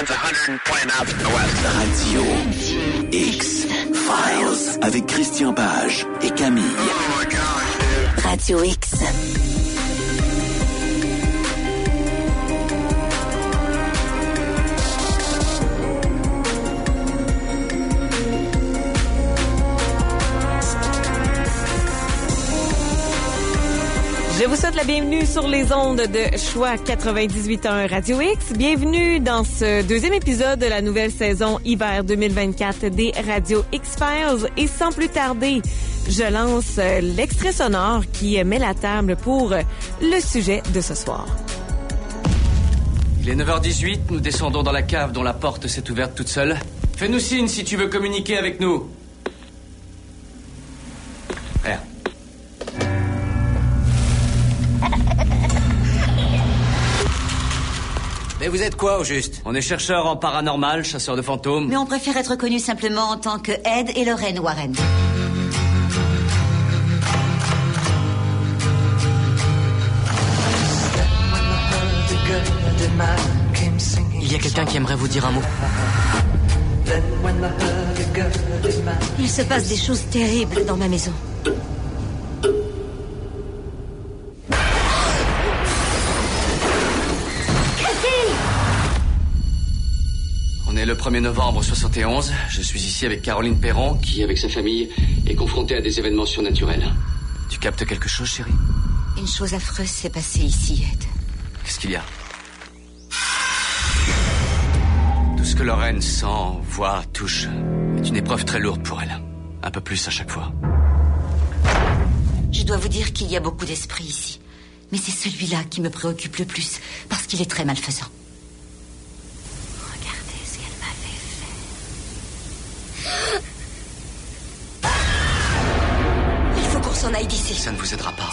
winds 120 knots from the west. Radio X Files avec Christian Page et Camille. Oh my gosh, dude. Radio X. Je vous souhaite la bienvenue sur les ondes de Choix 98.1 Radio X. Bienvenue dans ce deuxième épisode de la nouvelle saison hiver 2024 des Radio X-Files. Et sans plus tarder, je lance euh, l'extrait sonore qui met la table pour le sujet de ce soir. Il est 9h18, nous descendons dans la cave dont la porte s'est ouverte toute seule. Fais-nous signe si tu veux communiquer avec nous. Mais vous êtes quoi au juste On est chercheurs en paranormal, chasseurs de fantômes. Mais on préfère être connu simplement en tant que Ed et Lorraine Warren. Il y a quelqu'un qui aimerait vous dire un mot. Il se passe des choses terribles dans ma maison. Est le 1er novembre 71. Je suis ici avec Caroline Perron, qui, avec sa famille, est confrontée à des événements surnaturels. Tu captes quelque chose, chérie? Une chose affreuse s'est passée ici, Ed. Qu'est-ce qu'il y a? Tout ce que Lorraine sent, voit, touche est une épreuve très lourde pour elle. Un peu plus à chaque fois. Je dois vous dire qu'il y a beaucoup d'esprits ici. Mais c'est celui-là qui me préoccupe le plus, parce qu'il est très malfaisant.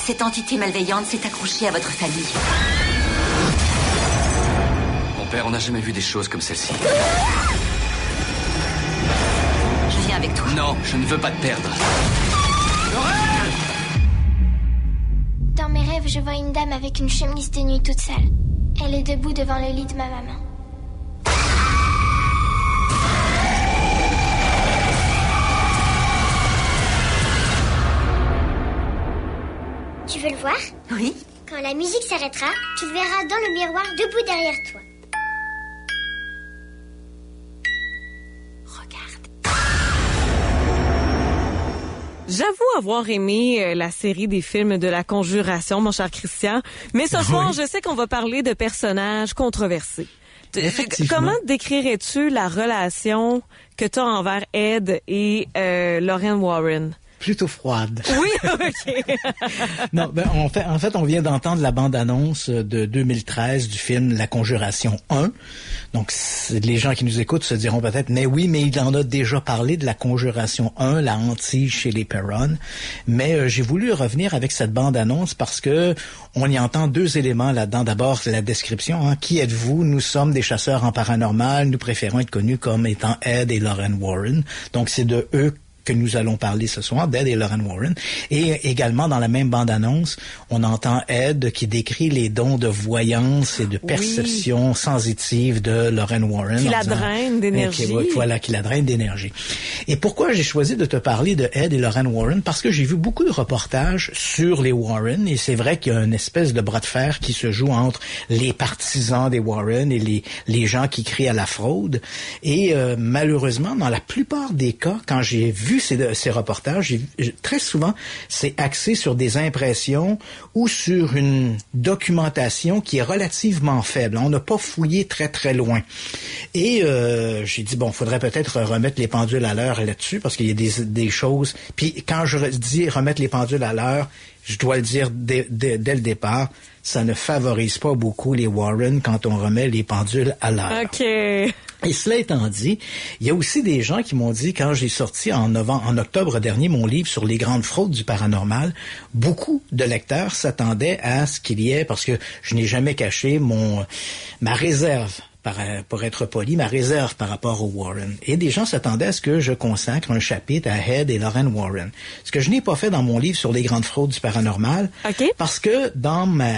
Cette entité malveillante s'est accrochée à votre famille. Mon père, on n'a jamais vu des choses comme celle-ci. Je viens avec toi. Non, je ne veux pas te perdre. Dans mes rêves, je vois une dame avec une chemise de nuit toute sale. Elle est debout devant le lit de ma maman. Veux le voir Oui Quand la musique s'arrêtera, tu le verras dans le miroir debout derrière toi. Regarde. J'avoue avoir aimé euh, la série des films de la Conjuration, mon cher Christian. Mais ce soir, je sais qu'on va parler de personnages controversés. Comment décrirais-tu la relation que tu as envers Ed et euh, Lauren Warren? Plutôt froide. Oui, OK. Non, ben, en fait, en fait, on vient d'entendre la bande-annonce de 2013 du film La Conjuration 1. Donc, les gens qui nous écoutent se diront peut-être, mais oui, mais il en a déjà parlé de La Conjuration 1, la hantise chez les Perron. Mais euh, j'ai voulu revenir avec cette bande-annonce parce que on y entend deux éléments là-dedans. D'abord, la description. Hein. Qui êtes-vous? Nous sommes des chasseurs en paranormal. Nous préférons être connus comme étant Ed et Lauren Warren. Donc, c'est de eux que nous allons parler ce soir, d'Ed et Lauren Warren. Et également, dans la même bande-annonce, on entend Ed qui décrit les dons de voyance et de perception sensitive de Lauren Warren. Qui la disant- draine d'énergie. Ok, ouais, voilà, qui la draine d'énergie. Et pourquoi j'ai choisi de te parler de Ed et Lauren Warren? Parce que j'ai vu beaucoup de reportages sur les Warren et c'est vrai qu'il y a une espèce de bras de fer qui se joue entre les partisans des Warren et les, les gens qui crient à la fraude. Et euh, malheureusement, dans la plupart des cas, quand j'ai vu ces, ces reportages, très souvent, c'est axé sur des impressions ou sur une documentation qui est relativement faible. On n'a pas fouillé très très loin. Et euh, j'ai dit bon, faudrait peut-être remettre les pendules à l'heure là-dessus parce qu'il y a des, des choses. Puis quand je dis remettre les pendules à l'heure, je dois le dire dès- dès le départ, ça ne favorise pas beaucoup les Warren quand on remet les pendules à l'heure. OK. Et cela étant dit, il y a aussi des gens qui m'ont dit quand j'ai sorti en novembre, en octobre dernier mon livre sur les grandes fraudes du paranormal, beaucoup de lecteurs s'attendaient à ce qu'il y ait, parce que je n'ai jamais caché mon ma réserve par- pour être poli, ma réserve par rapport aux Warren. Et des gens s'attendaient à ce que je consacre un chapitre à Head et Lauren Warren. Ce que je n'ai pas fait dans mon livre sur les grandes fraudes du paranormal, OK. parce que dans ma,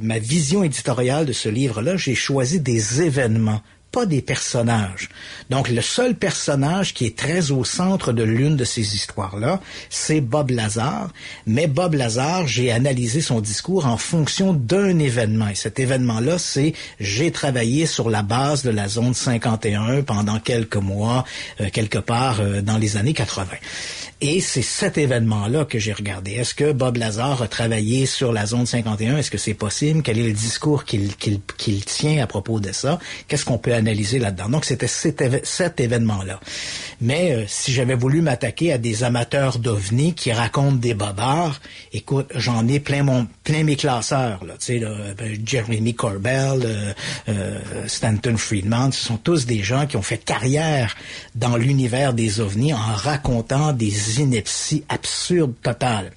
ma vision éditoriale de ce livre-là, j'ai choisi des événements des personnages. Donc le seul personnage qui est très au centre de l'une de ces histoires-là, c'est Bob Lazar. Mais Bob Lazar, j'ai analysé son discours en fonction d'un événement. Et cet événement-là, c'est j'ai travaillé sur la base de la zone 51 pendant quelques mois, euh, quelque part euh, dans les années 80. Et c'est cet événement-là que j'ai regardé. Est-ce que Bob Lazar a travaillé sur la zone 51? Est-ce que c'est possible? Quel est le discours qu'il qu'il tient à propos de ça? Qu'est-ce qu'on peut analyser Donc, c'était cet, événement-là. Mais euh, si j'avais voulu m'attaquer à des amateurs d'ovnis qui racontent des bobards, écoute, j'en ai plein mon plein mes classeurs. Là, tu sais, ben, Jeremy Corbell, euh, euh, Stanton Friedman, ce sont tous des gens qui ont fait carrière dans l'univers des ovnis en racontant des inepties absurdes totales.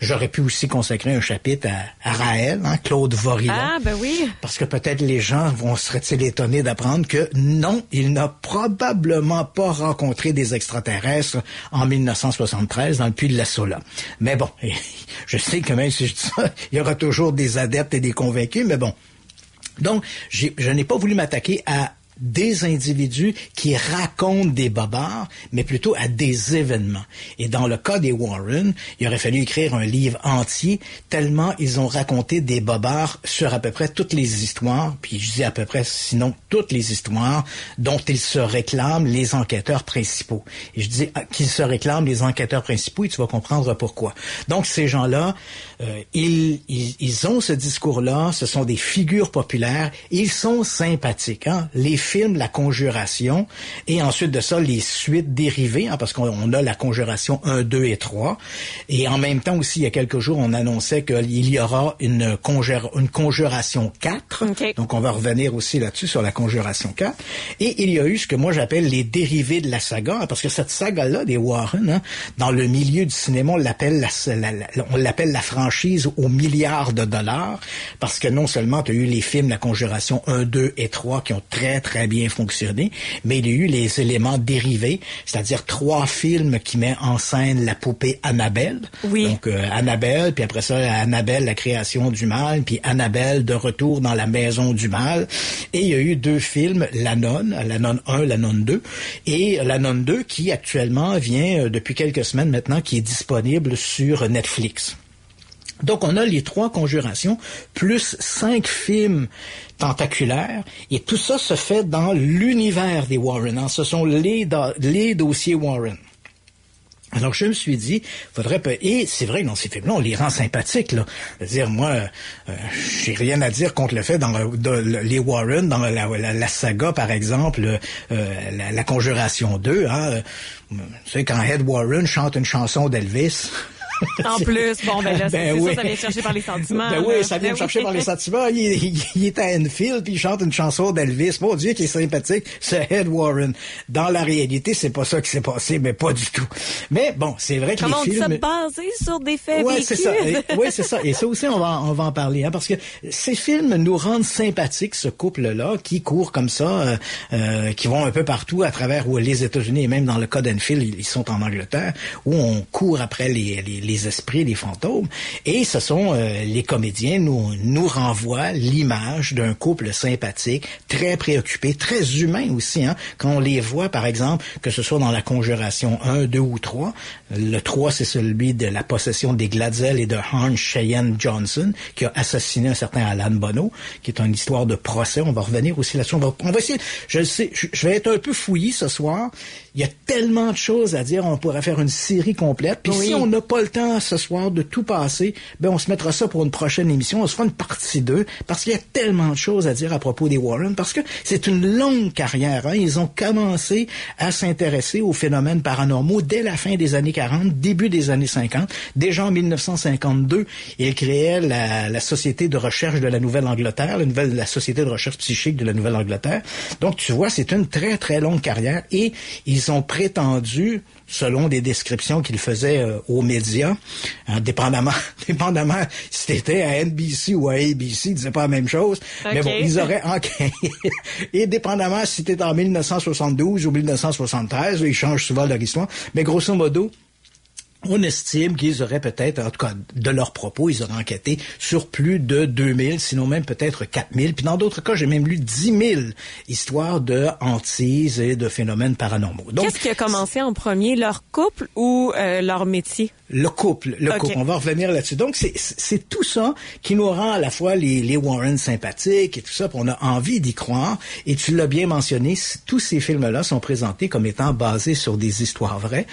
J'aurais pu aussi consacrer un chapitre à, Raël, hein, Claude Vorillon. Ah, ben oui. Parce que peut-être les gens vont seraient-ils étonnés d'apprendre que non, il n'a probablement pas rencontré des extraterrestres en 1973 dans le puits de la Sola. Mais bon, je sais que même si je dis ça, il y aura toujours des adeptes et des convaincus, mais bon. Donc, je n'ai pas voulu m'attaquer à des individus qui racontent des bobards, mais plutôt à des événements. Et dans le cas des Warren, il aurait fallu écrire un livre entier, tellement ils ont raconté des bobards sur à peu près toutes les histoires, puis je dis à peu près, sinon toutes les histoires dont ils se réclament les enquêteurs principaux. Et je dis ah, qu'ils se réclament les enquêteurs principaux, et tu vas comprendre pourquoi. Donc ces gens-là, euh, ils, ils, ils, ont ce discours-là, ce sont des figures populaires, ils sont sympathiques. Hein? Les films La Conjuration, et ensuite de ça, les suites dérivées, hein, parce qu'on a La Conjuration 1, 2 et 3. Et en même temps aussi, il y a quelques jours, on annonçait qu'il y aura une, conjur une Conjuration 4. Donc on va revenir aussi là-dessus sur la Conjuration 4. Et il y a eu ce que moi j'appelle les dérivés de la saga, hein, parce que cette saga-là des Warren, hein, dans le milieu du cinéma, on l'appelle la, la, la, on l'appelle la franchise aux milliards de dollars, parce que non seulement tu as eu les films La Conjuration 1, 2 et 3 qui ont très, très bien fonctionné, mais il y a eu les éléments dérivés, c'est-à-dire trois films qui mettent en scène la poupée Annabelle. Oui. Donc, euh, Annabelle, puis après ça, Annabelle, la création du mal, puis Annabelle de retour dans la maison du mal. Et il y a eu deux films, La Nonne, La Nonne 1, La Nonne 2, et La Nonne 2 qui actuellement vient, euh, depuis quelques semaines maintenant, qui est disponible sur Netflix. Donc, on a les trois conjurations, plus cinq films tentaculaires, et tout ça se fait dans l'univers des Warren. Hein. Ce sont les, dossiers Warren. Alors je me suis dit, faudrait et c'est vrai dans ces films-là, on les rend sympathiques là. dire moi, euh, j'ai rien à dire contre le fait dans, les Warren, dans la, saga par exemple, euh, la, Conjuration 2, hein, tu sais quand Ed Warren chante une chanson d'Elvis. En plus, bon, ben là, ben oui. ça, ça vient chercher par les sentiments. Ben oui, ça vient ben chercher par les sentiments. Il, il, est à Enfield, puis il chante une chanson d'Elvis. Mon Dieu, qui est sympathique, c'est Ed Warren. Dans la réalité, c'est pas ça qui s'est passé, mais pas du tout. Mais bon, c'est vrai que Comment les films... Comment on basé sur des faits ouais, c'est ça. Oui, c'est ça. Et ça aussi, on va, on va en parler, hein, parce que ces films nous rendent sympathiques, ce couple-là, qui court comme ça, euh, euh, qui vont un peu partout à travers où les États-Unis, et même dans le cas d'Enfield, ils sont en Angleterre, où on court après les, les les esprits, les fantômes. Et ce sont euh, les comédiens nous nous renvoient l'image d'un couple sympathique, très préoccupé, très humain aussi. Hein, quand on les voit, par exemple, que ce soit dans la Conjuration 1, 2 ou 3. Le 3, c'est celui de la possession des Gladzel et de Hans Cheyenne Johnson, qui a assassiné un certain Alan Bono, qui est une histoire de procès. On va revenir aussi là-dessus. On va, on va essayer, je sais, je vais être un peu fouillis ce soir. Il y a tellement de choses à dire, on pourrait faire une série complète. Puis si on n'a pas le temps ce soir de tout passer, ben on se mettra ça pour une prochaine émission. On se fera une partie 2 parce qu'il y a tellement de choses à dire à propos des Warren parce que c'est une longue carrière. Hein. Ils ont commencé à s'intéresser aux phénomènes paranormaux dès la fin des années 40, début des années 50. Déjà en 1952, ils créaient la, la Société de recherche de la Nouvelle-Angleterre, la, nouvelle, la Société de recherche psychique de la Nouvelle-Angleterre. Donc tu vois, c'est une très très longue carrière et ils ils ont prétendu, selon des descriptions qu'ils faisaient euh, aux médias, hein, dépendamment, dépendamment si c'était à NBC ou à ABC, ils disaient pas la même chose. Mais bon, ils auraient enquêté. Et dépendamment si c'était en 1972 ou 1973, ils changent souvent leur histoire. Mais grosso modo, on estime qu'ils auraient peut-être, en tout cas de leurs propos, ils auraient enquêté sur plus de 2000, sinon même peut-être 4000. Puis dans d'autres cas, j'ai même lu 10 000 histoires de hantises et de phénomènes paranormaux. Donc, Qu'est-ce qui a commencé en premier, leur couple ou euh, leur métier? Le couple, le couple, on va revenir là-dessus. Donc, c'est- c'est tout ça qui nous rend à la fois les, les Warren sympathiques et tout ça, puis on a envie d'y croire. Et tu l'as bien mentionné, tous ces films-là sont présentés comme étant basés sur des histoires vraies.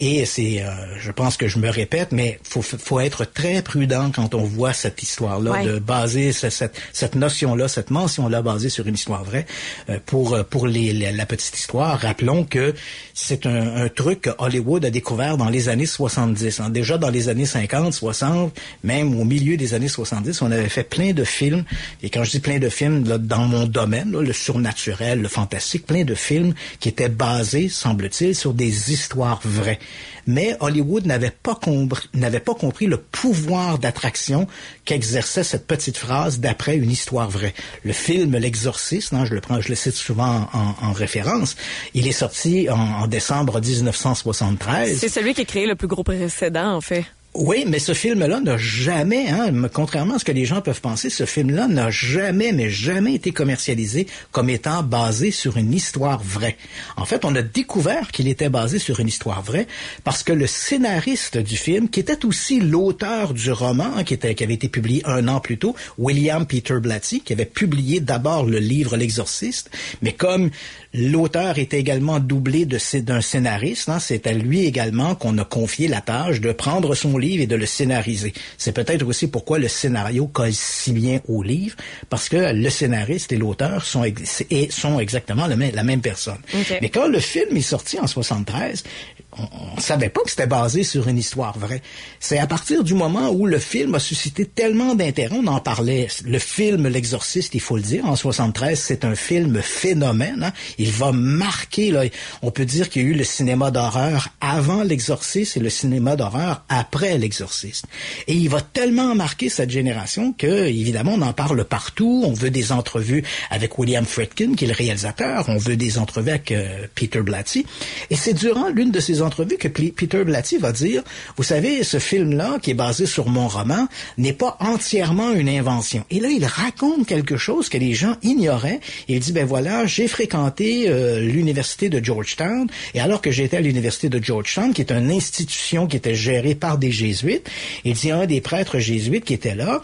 Et c'est, euh, je pense que je me répète, mais faut, faut être très prudent quand on voit cette histoire-là, Ouais. de baser ce- cette, cette notion-là, cette mention-là basée sur une histoire vraie. Euh, pour euh, pour les, la, la petite histoire, rappelons que c'est un, un truc que Hollywood a découvert dans les années 70. hein. Déjà dans les années 50, 60, même au milieu des années 70, on avait fait plein de films. Et quand je dis plein de films, là, dans mon domaine, là, le surnaturel, le fantastique, plein de films qui étaient basés, semble-t-il, sur des histoires vraies. Mais Hollywood n'avait pas compris, le pouvoir d'attraction qu'exerçait cette petite phrase d'après une histoire vraie. Le film L'Exorciste, hein, je le prends, je le cite souvent en, en référence, il est sorti en, en décembre 1973. C'est celui qui a créé le plus gros précédent, en fait. Oui, mais ce film-là n'a jamais, hein, me- contrairement à ce que les gens peuvent penser, ce film-là n'a jamais, mais jamais été commercialisé comme étant basé sur une histoire vraie. En fait, on a découvert qu'il était basé sur une histoire vraie parce que le scénariste du film, qui était aussi l'auteur du roman, qui, avait été publié un an plus tôt, William Peter Blatty, qui avait publié d'abord le livre L'Exorciste, mais comme l'auteur était également doublé d'un scénariste, hein, c'est à lui également qu'on a confié la tâche de prendre son livre et de le scénariser. C'est peut-être aussi pourquoi le scénario colle si bien au livre, parce que le scénariste et l'auteur sont, ex- sont exactement même- la même personne. Mais quand le film est sorti en 73, on, on savait pas que c'était basé sur une histoire vraie. C'est à partir du moment où le film a suscité tellement d'intérêt, on en parlait. Le film L'Exorciste, il faut le dire, en 73, c'est un film phénomène. hein. Il va marquer, là, on peut dire qu'il y a eu le cinéma d'horreur avant L'Exorciste et le cinéma d'horreur après L'Exorciste. Et il va tellement marquer cette génération que, évidemment, on en parle partout. On veut des entrevues avec William Friedkin, qui est le réalisateur. On veut des entrevues avec euh, Peter Blatty. Et c'est durant l'une de ces que Peter Blatty va dire, vous savez, ce film-là, qui est basé sur mon roman, n'est pas entièrement une invention. Et là, il raconte quelque chose que les gens ignoraient. Il dit, ben voilà, j'ai fréquenté euh, l'université de Georgetown, et alors que j'étais à l'université de Georgetown, qui est une institution qui était gérée par des jésuites, il dit, un des prêtres jésuites qui était là,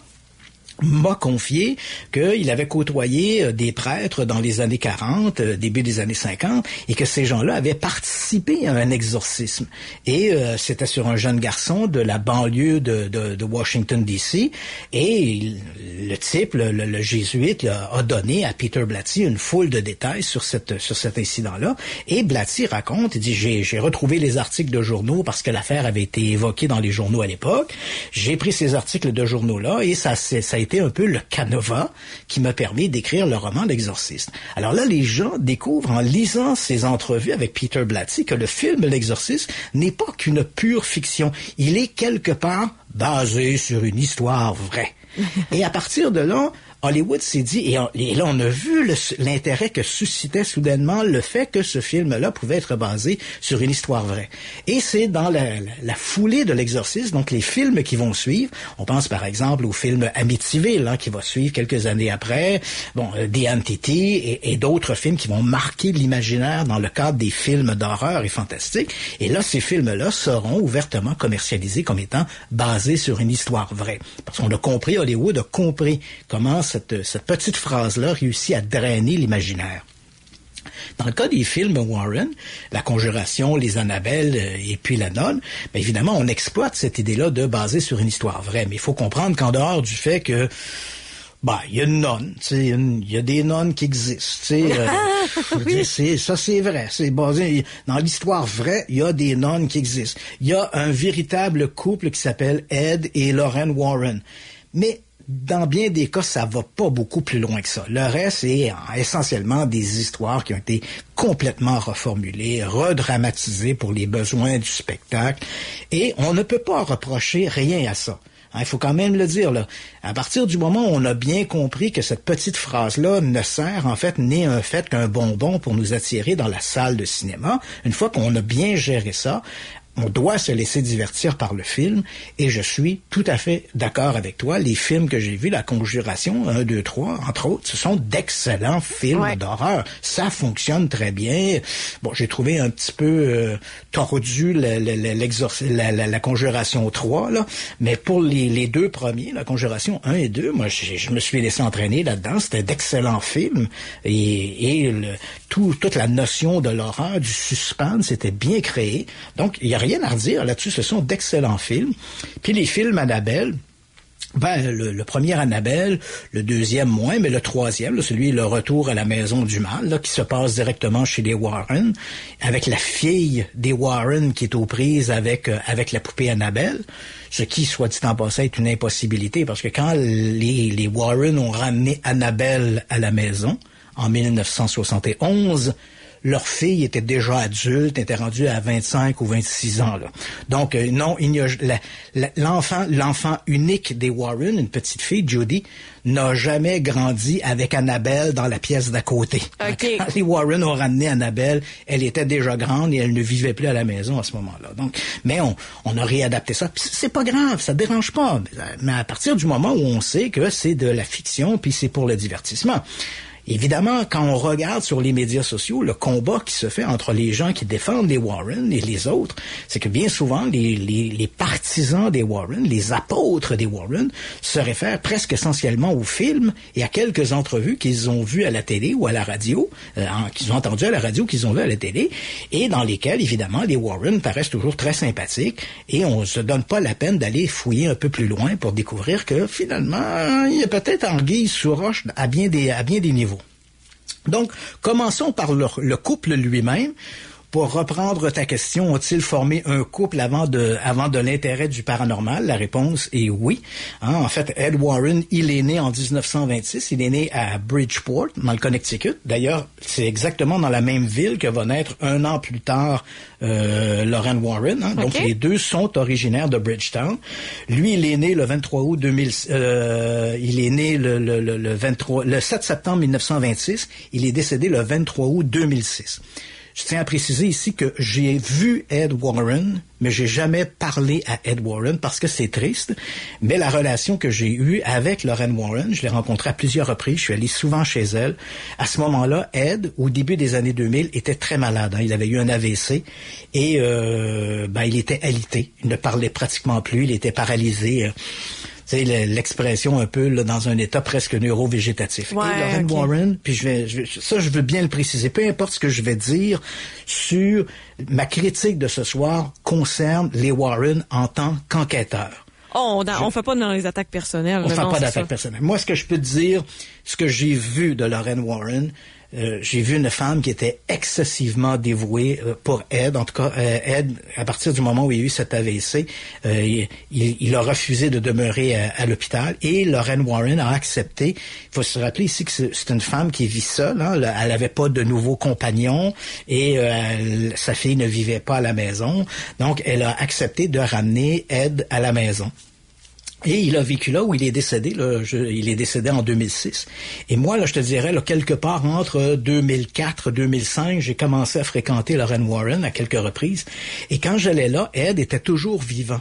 m'a confié qu'il avait côtoyé euh, des prêtres dans les années 40, euh, début des années 50, et que ces gens-là avaient participé à un exorcisme. Et euh, c'était sur un jeune garçon de la banlieue de, de, de Washington, D.C., et le type, le, le- jésuite, a, donné à Peter Blatty une foule de détails sur, cette, sur cet incident-là. Et Blatty raconte, il dit, j'ai retrouvé les articles de journaux parce que l'affaire avait été évoquée dans les journaux à l'époque. J'ai pris ces articles de journaux-là et ça, ça a été un peu le canevas qui m'a permis d'écrire le roman L'Exorciste. Alors là, les gens découvrent en lisant ces entrevues avec Peter Blatty que le film L'Exorciste n'est pas qu'une pure fiction. Il est quelque part basé sur une histoire vraie. Et à partir de là, Hollywood s'est dit, et, là on a vu l'intérêt que suscitait soudainement le fait que ce film-là pouvait être basé sur une histoire vraie. Et c'est dans la, la- foulée de l'exorcisme, donc les films qui vont suivre, on pense par exemple au film Amityville, hein, qui va suivre quelques années après, bon, euh, The et d'autres films qui vont marquer l'imaginaire dans le cadre des films d'horreur et fantastique. Et là, ces films-là seront ouvertement commercialisés comme étant basés sur une histoire vraie. Parce qu'on a compris, Hollywood a compris comment cette, cette petite phrase-là réussit à drainer l'imaginaire. Dans le cas des films Warren, La Conjuration, Les Annabelles euh, et puis La Nonne, bien évidemment, on exploite cette idée-là de baser sur une histoire vraie. Mais il faut comprendre qu'en dehors du fait que bah, il y a une nonne, tu sais, une- il y a des nonnes qui existent, tu sais. euh, c'est- ça, c'est vrai. C'est basé dans l'histoire vraie, il y a des nonnes qui existent. Il y a un véritable couple qui s'appelle Ed et Lauren Warren. Mais dans bien des cas, ça va pas beaucoup plus loin que ça. Le reste est euh, essentiellement des histoires qui ont été complètement reformulées, redramatisées pour les besoins du spectacle. Et on ne peut pas reprocher rien à ça. Hein, Il faut quand même le dire, là. À partir du moment où on a bien compris que cette petite phrase-là ne sert, en fait, n'est un fait qu'un bonbon pour nous attirer dans la salle de cinéma, une fois qu'on a bien géré ça, on doit se laisser divertir par le film et je suis tout à fait d'accord avec toi. Les films que j'ai vus, La Conjuration, 1, 2, 3, entre autres, ce sont d'excellents films Ouais. d'horreur. Ça fonctionne très bien. Bon, j'ai trouvé un petit peu euh, tordu la, la- la Conjuration 3, là. mais pour les, les deux premiers, La Conjuration 1 et 2, moi, je me suis laissé entraîner là-dedans. C'était d'excellents films et, et le- tout, toute la notion de l'horreur, du suspense, était bien créé. Donc, il n'y a rien à redire là-dessus. Ce sont d'excellents films. Puis les films Annabelle, ben, le, premier Annabelle, le deuxième moins, mais le troisième, celui Le Retour à la maison du mal, là, qui se passe directement chez les Warren, avec la fille des Warren qui est aux prises avec euh, avec la poupée Annabelle, ce qui, soit dit en passant, est une impossibilité, parce que quand les, les Warren ont ramené Annabelle à la maison, en 1971, leur fille était déjà adulte, était rendue à 25 ou 26 ans. Là. Donc euh, non, il n'y a l'enfant, l'enfant unique des Warren, une petite fille, Judy, n'a jamais grandi avec Annabelle dans la pièce d'à côté. OK. Quand les Warren ont ramené Annabelle, elle était déjà grande et elle ne vivait plus à la maison à ce moment-là. Donc, mais on, on a réadapté ça. C'est pas grave, ça dérange pas. Mais à partir du moment où on sait que c'est de la fiction, puis c'est pour le divertissement. Évidemment, quand on regarde sur les médias sociaux le combat qui se fait entre les gens qui défendent les Warren et les autres, c'est que bien souvent, les, les, les partisans des Warren, les apôtres des Warren, se réfèrent presque essentiellement aux films et à quelques entrevues qu'ils ont vues à la télé ou à la radio, euh, qu'ils ont entendues à la radio, qu'ils ont vues à la télé, et dans lesquelles, évidemment, les Warren paraissent toujours très sympathiques et on se donne pas la peine d'aller fouiller un peu plus loin pour découvrir que finalement, il y a peut-être anguille sous roche à bien des, à bien des niveaux. Donc, commençons par le, le couple lui-même. Pour reprendre ta question, ont-ils formé un couple avant de, avant de l'intérêt du paranormal? La réponse est oui. Hein, en fait, Ed Warren, il est né en 1926. Il est né à Bridgeport, dans le Connecticut. D'ailleurs, c'est exactement dans la même ville que va naître un an plus tard euh, Lauren Warren. hein. Donc, les deux sont originaires de Bridgetown. Lui, il est né le 23 août 2000. euh, il est né le, le, le, le 23, le 7 septembre 1926. Il est décédé le 23 août 2006. Je tiens à préciser ici que j'ai vu Ed Warren, mais j'ai jamais parlé à Ed Warren parce que c'est triste. Mais la relation que j'ai eue avec Lauren Warren, je l'ai rencontrée à plusieurs reprises, je suis allé souvent chez elle. À ce moment-là, Ed, au début des années 2000, était très malade. hein. Il avait eu un AVC et euh, ben, il était alité. Il ne parlait pratiquement plus, il était paralysé. Le- l'expression un peu là, dans un état presque neurovégétatif. Ouais, et Lauren. Warren, puis je vais, je vais- ça je veux bien le préciser, peu importe ce que je vais dire sur ma critique de ce soir concerne les Warren en tant qu'enquêteurs. Oh, on, dans- on fait pas dans les attaques personnelles. On fait non, pas c'est d'attaque ça. personnelle. Moi, ce que je peux te dire, ce que j'ai vu de Lorraine Warren, euh, j'ai vu une femme qui était excessivement dévouée euh, pour Ed. En tout cas, euh, Ed, à partir du moment où il y a eu cet AVC, euh, il, il- a refusé de demeurer à, à l'hôpital et Lorraine Warren a accepté. Il faut se rappeler ici que c'est une femme qui vit seule. Hein, Elle- n'avait pas de nouveaux compagnons et sa fille ne vivait pas à la maison. Donc, elle a accepté de ramener Ed à la maison. Et il a vécu là où il est décédé. Là, il est décédé en 2006. Et moi, là, je te dirais, là, quelque part entre 2004 2005, j'ai commencé à fréquenter Lauren Warren à quelques reprises. Et quand j'allais là, Ed était toujours vivant.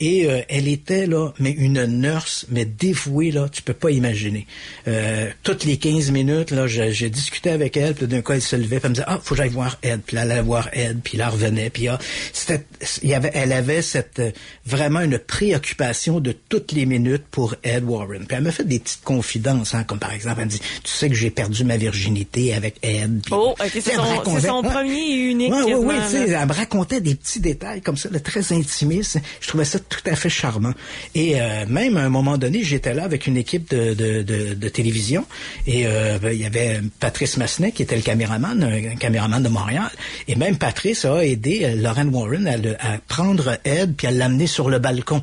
Et euh, elle était là, mais une nurse, mais dévouée là, tu peux pas imaginer. Euh, toutes les 15 minutes là, je discutais avec elle, puis d'un coup elle se levait, puis elle me disait ah faut que j'aille voir Ed, puis elle allait voir Ed, puis elle en revenait, puis ah, c'était, il y avait, elle avait cette euh, vraiment une préoccupation de toutes les minutes pour Ed Warren. Puis elle me fait des petites confidences, hein, comme par exemple elle me dit tu sais que j'ai perdu ma virginité avec Ed. Puis, Oh, ok, tu sais, c'est son, premier et unique. Oui, tu sais, là. elle me racontait des petits détails comme ça, là, très intimistes. Je trouvais ça tout à fait charmant. Et euh, même à un moment donné, j'étais là avec une équipe de, de, télévision et euh, ben, il y avait Patrice Massenet qui était le caméraman, un, caméraman de Montréal. Et même Patrice a aidé euh, Lauren Warren à, à prendre Ed puis à l'amener sur le balcon.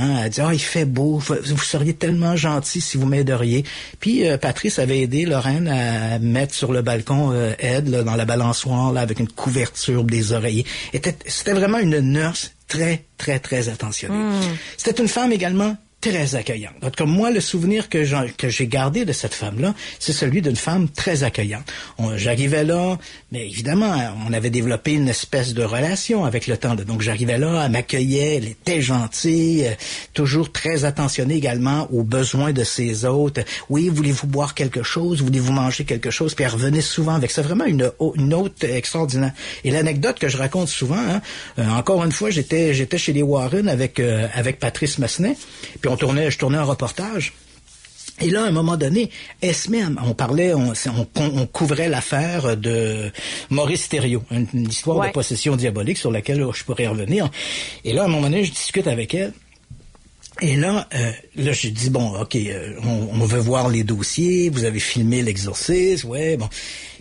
Hein, elle a dit, ah, il fait beau, vous, seriez tellement gentil si vous m'aideriez. Puis euh, Patrice avait aidé Lorraine à mettre sur le balcon euh, Ed là, dans la balançoire là, avec une couverture des oreillers. Était- C'était vraiment une nurse très, très, très attentionnée. C'était une femme également très accueillante. Tout cas, moi, le souvenir que j'ai gardé de cette femme-là, c'est celui d'une femme très accueillante. J'arrivais là, mais évidemment, on avait développé une espèce de relation avec le temps. Donc, j'arrivais là, elle m'accueillait, elle était gentille, euh, toujours très attentionnée également aux besoins de ses hôtes. Oui, voulez-vous boire quelque chose? Voulez-vous manger quelque chose? Puis elle revenait souvent avec ça. Vraiment une, hôte extraordinaire. Et l'anecdote que je raconte souvent, hein, euh, encore une fois, j'étais j'étais chez les Warren avec euh, avec Patrice Massenet, puis on tournait, je tournais un reportage. Et là, à un moment donné, elle se met à- on parlait, on, on, on couvrait l'affaire de Maurice Thériault, une, une histoire Ouais. de possession diabolique sur laquelle je pourrais revenir. Et là, à un moment donné, je discute avec elle. Et là, euh, là, j'ai dit bon, ok, euh, on, on veut voir les dossiers. Vous avez filmé l'exorcisme, ouais, bon.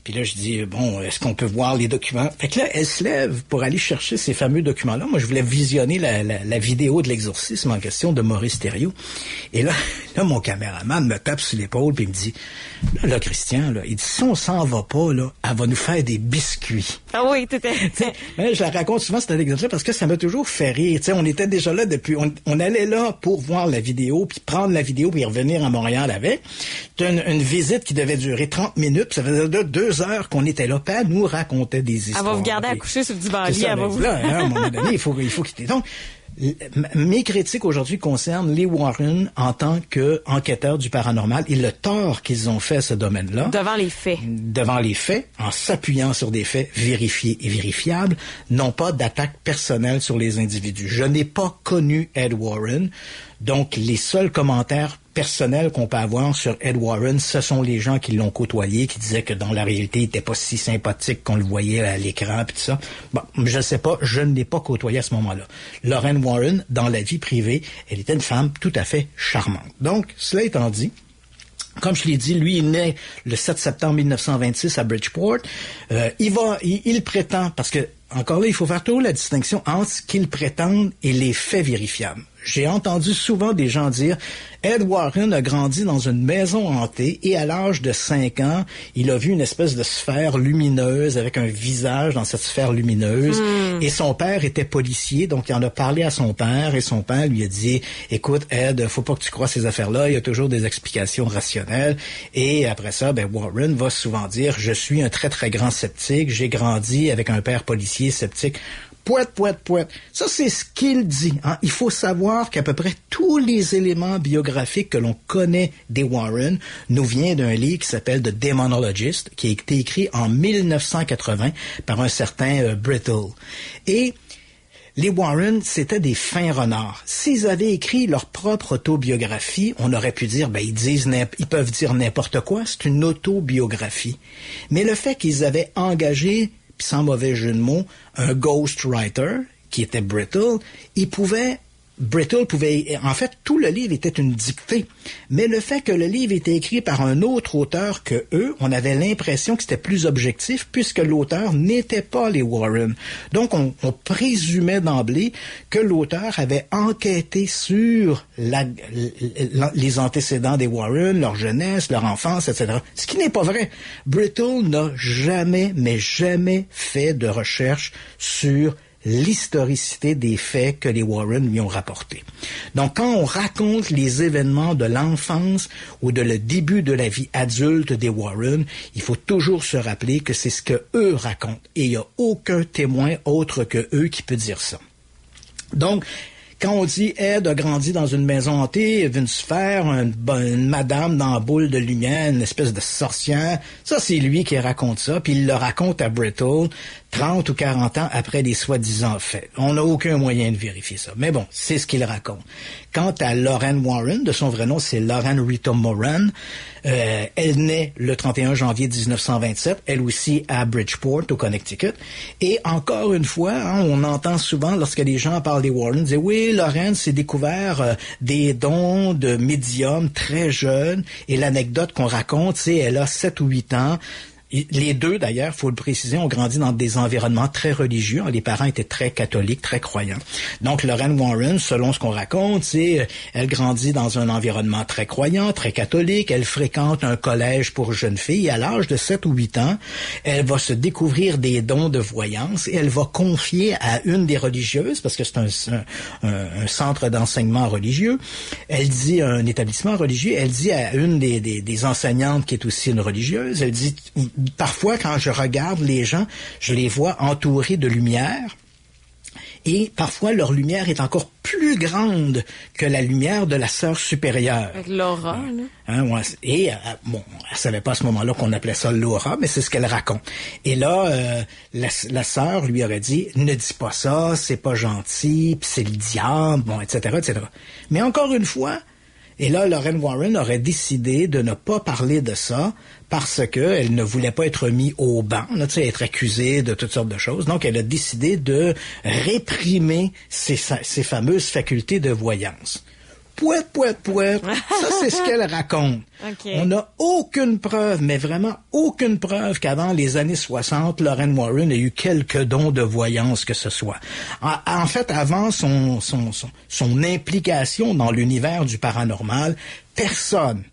Puis là, je dis bon, est-ce qu'on peut voir les documents? Fait que là, elle se lève pour aller chercher ces fameux documents-là. Moi, je voulais visionner la, la, la vidéo de l'exorcisme en question de Maurice Thériault. Et là, là, mon caméraman me tape sur l'épaule puis il me dit là, là, Christian, là, il dit si on s'en va pas là, elle va nous faire des biscuits. Ah oui, tout à fait. Ouais, je la raconte souvent cette anecdote-là parce que ça m'a toujours fait rire. Tu sais, on était déjà là depuis, on, on allait là pour voir la vidéo, puis prendre la vidéo, puis revenir à Montréal avec. C'était une, une visite qui devait durer 30 minutes, puis ça faisait de- deux heures qu'on était là, puis elle nous racontait des Elle histoires. va vous garder à coucher sur le divan elle va vous... là, hein, à un moment donné, il faut, il faut quitter. Donc, mes critiques aujourd'hui concernent les Warren en tant qu'enquêteurs du paranormal et le tort qu'ils ont fait à ce domaine-là Devant les faits. devant les faits, en s'appuyant sur des faits vérifiés et vérifiables, non pas d'attaque personnelle sur les individus. Je n'ai pas connu Ed Warren, donc les seuls commentaires personnels qu'on peut avoir sur Ed Warren, ce sont les gens qui l'ont côtoyé, qui disaient que dans la réalité, il était pas si sympathique qu'on le voyait à l'écran, puis tout ça. Bon, je sais pas, je ne l'ai pas côtoyé à ce moment-là. Lorraine Warren, dans la vie privée, elle était une femme tout à fait charmante. Donc, cela étant dit, comme je l'ai dit, lui, il naît le 7 septembre 1926 à Bridgeport. Euh, il va, il, il prétend, parce que encore là, il faut faire toujours la distinction entre ce qu'il prétend et les faits vérifiables. J'ai entendu souvent des gens dire Ed Warren a grandi dans une maison hantée et à l'âge de 5 ans, il a vu une espèce de sphère lumineuse avec un visage dans cette sphère lumineuse. Et son père était policier donc il en a parlé à son père et son père lui a dit écoute Ed, faut pas que tu crois ces affaires-là, il y a toujours des explications rationnelles. Et après ça ben Warren va souvent dire je suis un très très grand sceptique, j'ai grandi avec un père policier sceptique Poète, poète, poète. Ça, c'est ce qu'il dit. hein. Il faut savoir qu'à peu près tous les éléments biographiques que l'on connaît des Warren nous vient d'un livre qui s'appelle The Demonologist, qui a été écrit en 1980 par un certain euh, Brittle. Et les Warren, c'était des fins renards. S'ils avaient écrit leur propre autobiographie, on aurait pu dire, ben, ils disent, ils peuvent dire n'importe quoi, c'est une autobiographie. Mais le fait qu'ils avaient engagé, sans mauvais jeu de mots, un ghostwriter, qui était Brittle, ils pouvaient Brittle pouvait, en fait, tout le livre était une dictée. Mais le fait que le livre était écrit par un autre auteur que eux, on avait l'impression que c'était plus objectif puisque l'auteur n'était pas les Warren. Donc, on, présumait d'emblée que l'auteur avait enquêté sur les antécédents des Warren, leur jeunesse, leur enfance, etc. Ce qui n'est pas vrai. Brittle n'a jamais, mais jamais fait de recherche sur l'historicité des faits que les Warren lui ont rapportés. Donc, quand on raconte les événements de l'enfance ou de le début de la vie adulte des Warren, il faut toujours se rappeler que c'est ce que eux racontent. Et il n'y a aucun témoin autre que eux qui peut dire ça. Donc, quand on dit Ed a grandi dans une maison hantée, une sphère, une, une madame dans la boule de lumière, une espèce de sorcière, ça c'est lui qui raconte ça, puis il le raconte à Brittle 30 ou 40 ans après les soi-disant faits. On n'a aucun moyen de vérifier ça. Mais bon, c'est ce qu'il raconte. Quant à Lauren Warren, de son vrai nom c'est Lauren Rita Moran, euh, elle naît le 31 janvier 1927, elle aussi à Bridgeport, au Connecticut. Et encore une fois, hein, on entend souvent lorsque les gens parlent des Warren, dire oui, Lauren s'est découvert euh, des dons de médium très jeune. Et l'anecdote qu'on raconte, c'est elle a 7 ou 8 ans. Les deux, d'ailleurs, faut le préciser, ont grandi dans des environnements très religieux. Les parents étaient très catholiques, très croyants. Donc, Lorraine Warren, selon ce qu'on raconte, c'est, euh, elle grandit dans un environnement très croyant, très catholique. Elle fréquente un collège pour jeunes filles. À l'âge de 7 ou 8 ans, elle va se découvrir des dons de voyance et elle va confier à une des religieuses, parce que c'est un, un, un, centre d'enseignement religieux, elle dit, un établissement religieux, elle dit à une des, des, des enseignantes qui est aussi une religieuse, elle dit, parfois, quand je regarde les gens, je les vois entourés de lumière. Et parfois, leur lumière est encore plus grande que la lumière de la sœur supérieure. Avec l'aura, là. Hein, ouais, et, euh, bon, elle savait pas à ce moment-là qu'on appelait ça l'aura, mais c'est ce qu'elle raconte. Et là, euh, la, la sœur lui aurait dit, ne dis pas ça, c'est pas gentil, c'est le diable, bon, etc., etc. Mais encore une fois, et là, Lorraine Warren aurait décidé de ne pas parler de ça parce qu'elle ne voulait pas être mis au banc, là, être accusée de toutes sortes de choses. Donc, elle a décidé de réprimer ses, ses fameuses facultés de voyance. Pouet, pouet, pouet. Ça, c'est ce qu'elle raconte. Okay. On n'a aucune preuve, mais vraiment aucune preuve qu'avant les années 60, Lorraine Warren ait eu quelques dons de voyance que ce soit. En, en fait, avant son, son, son, son implication dans l'univers du paranormal, personne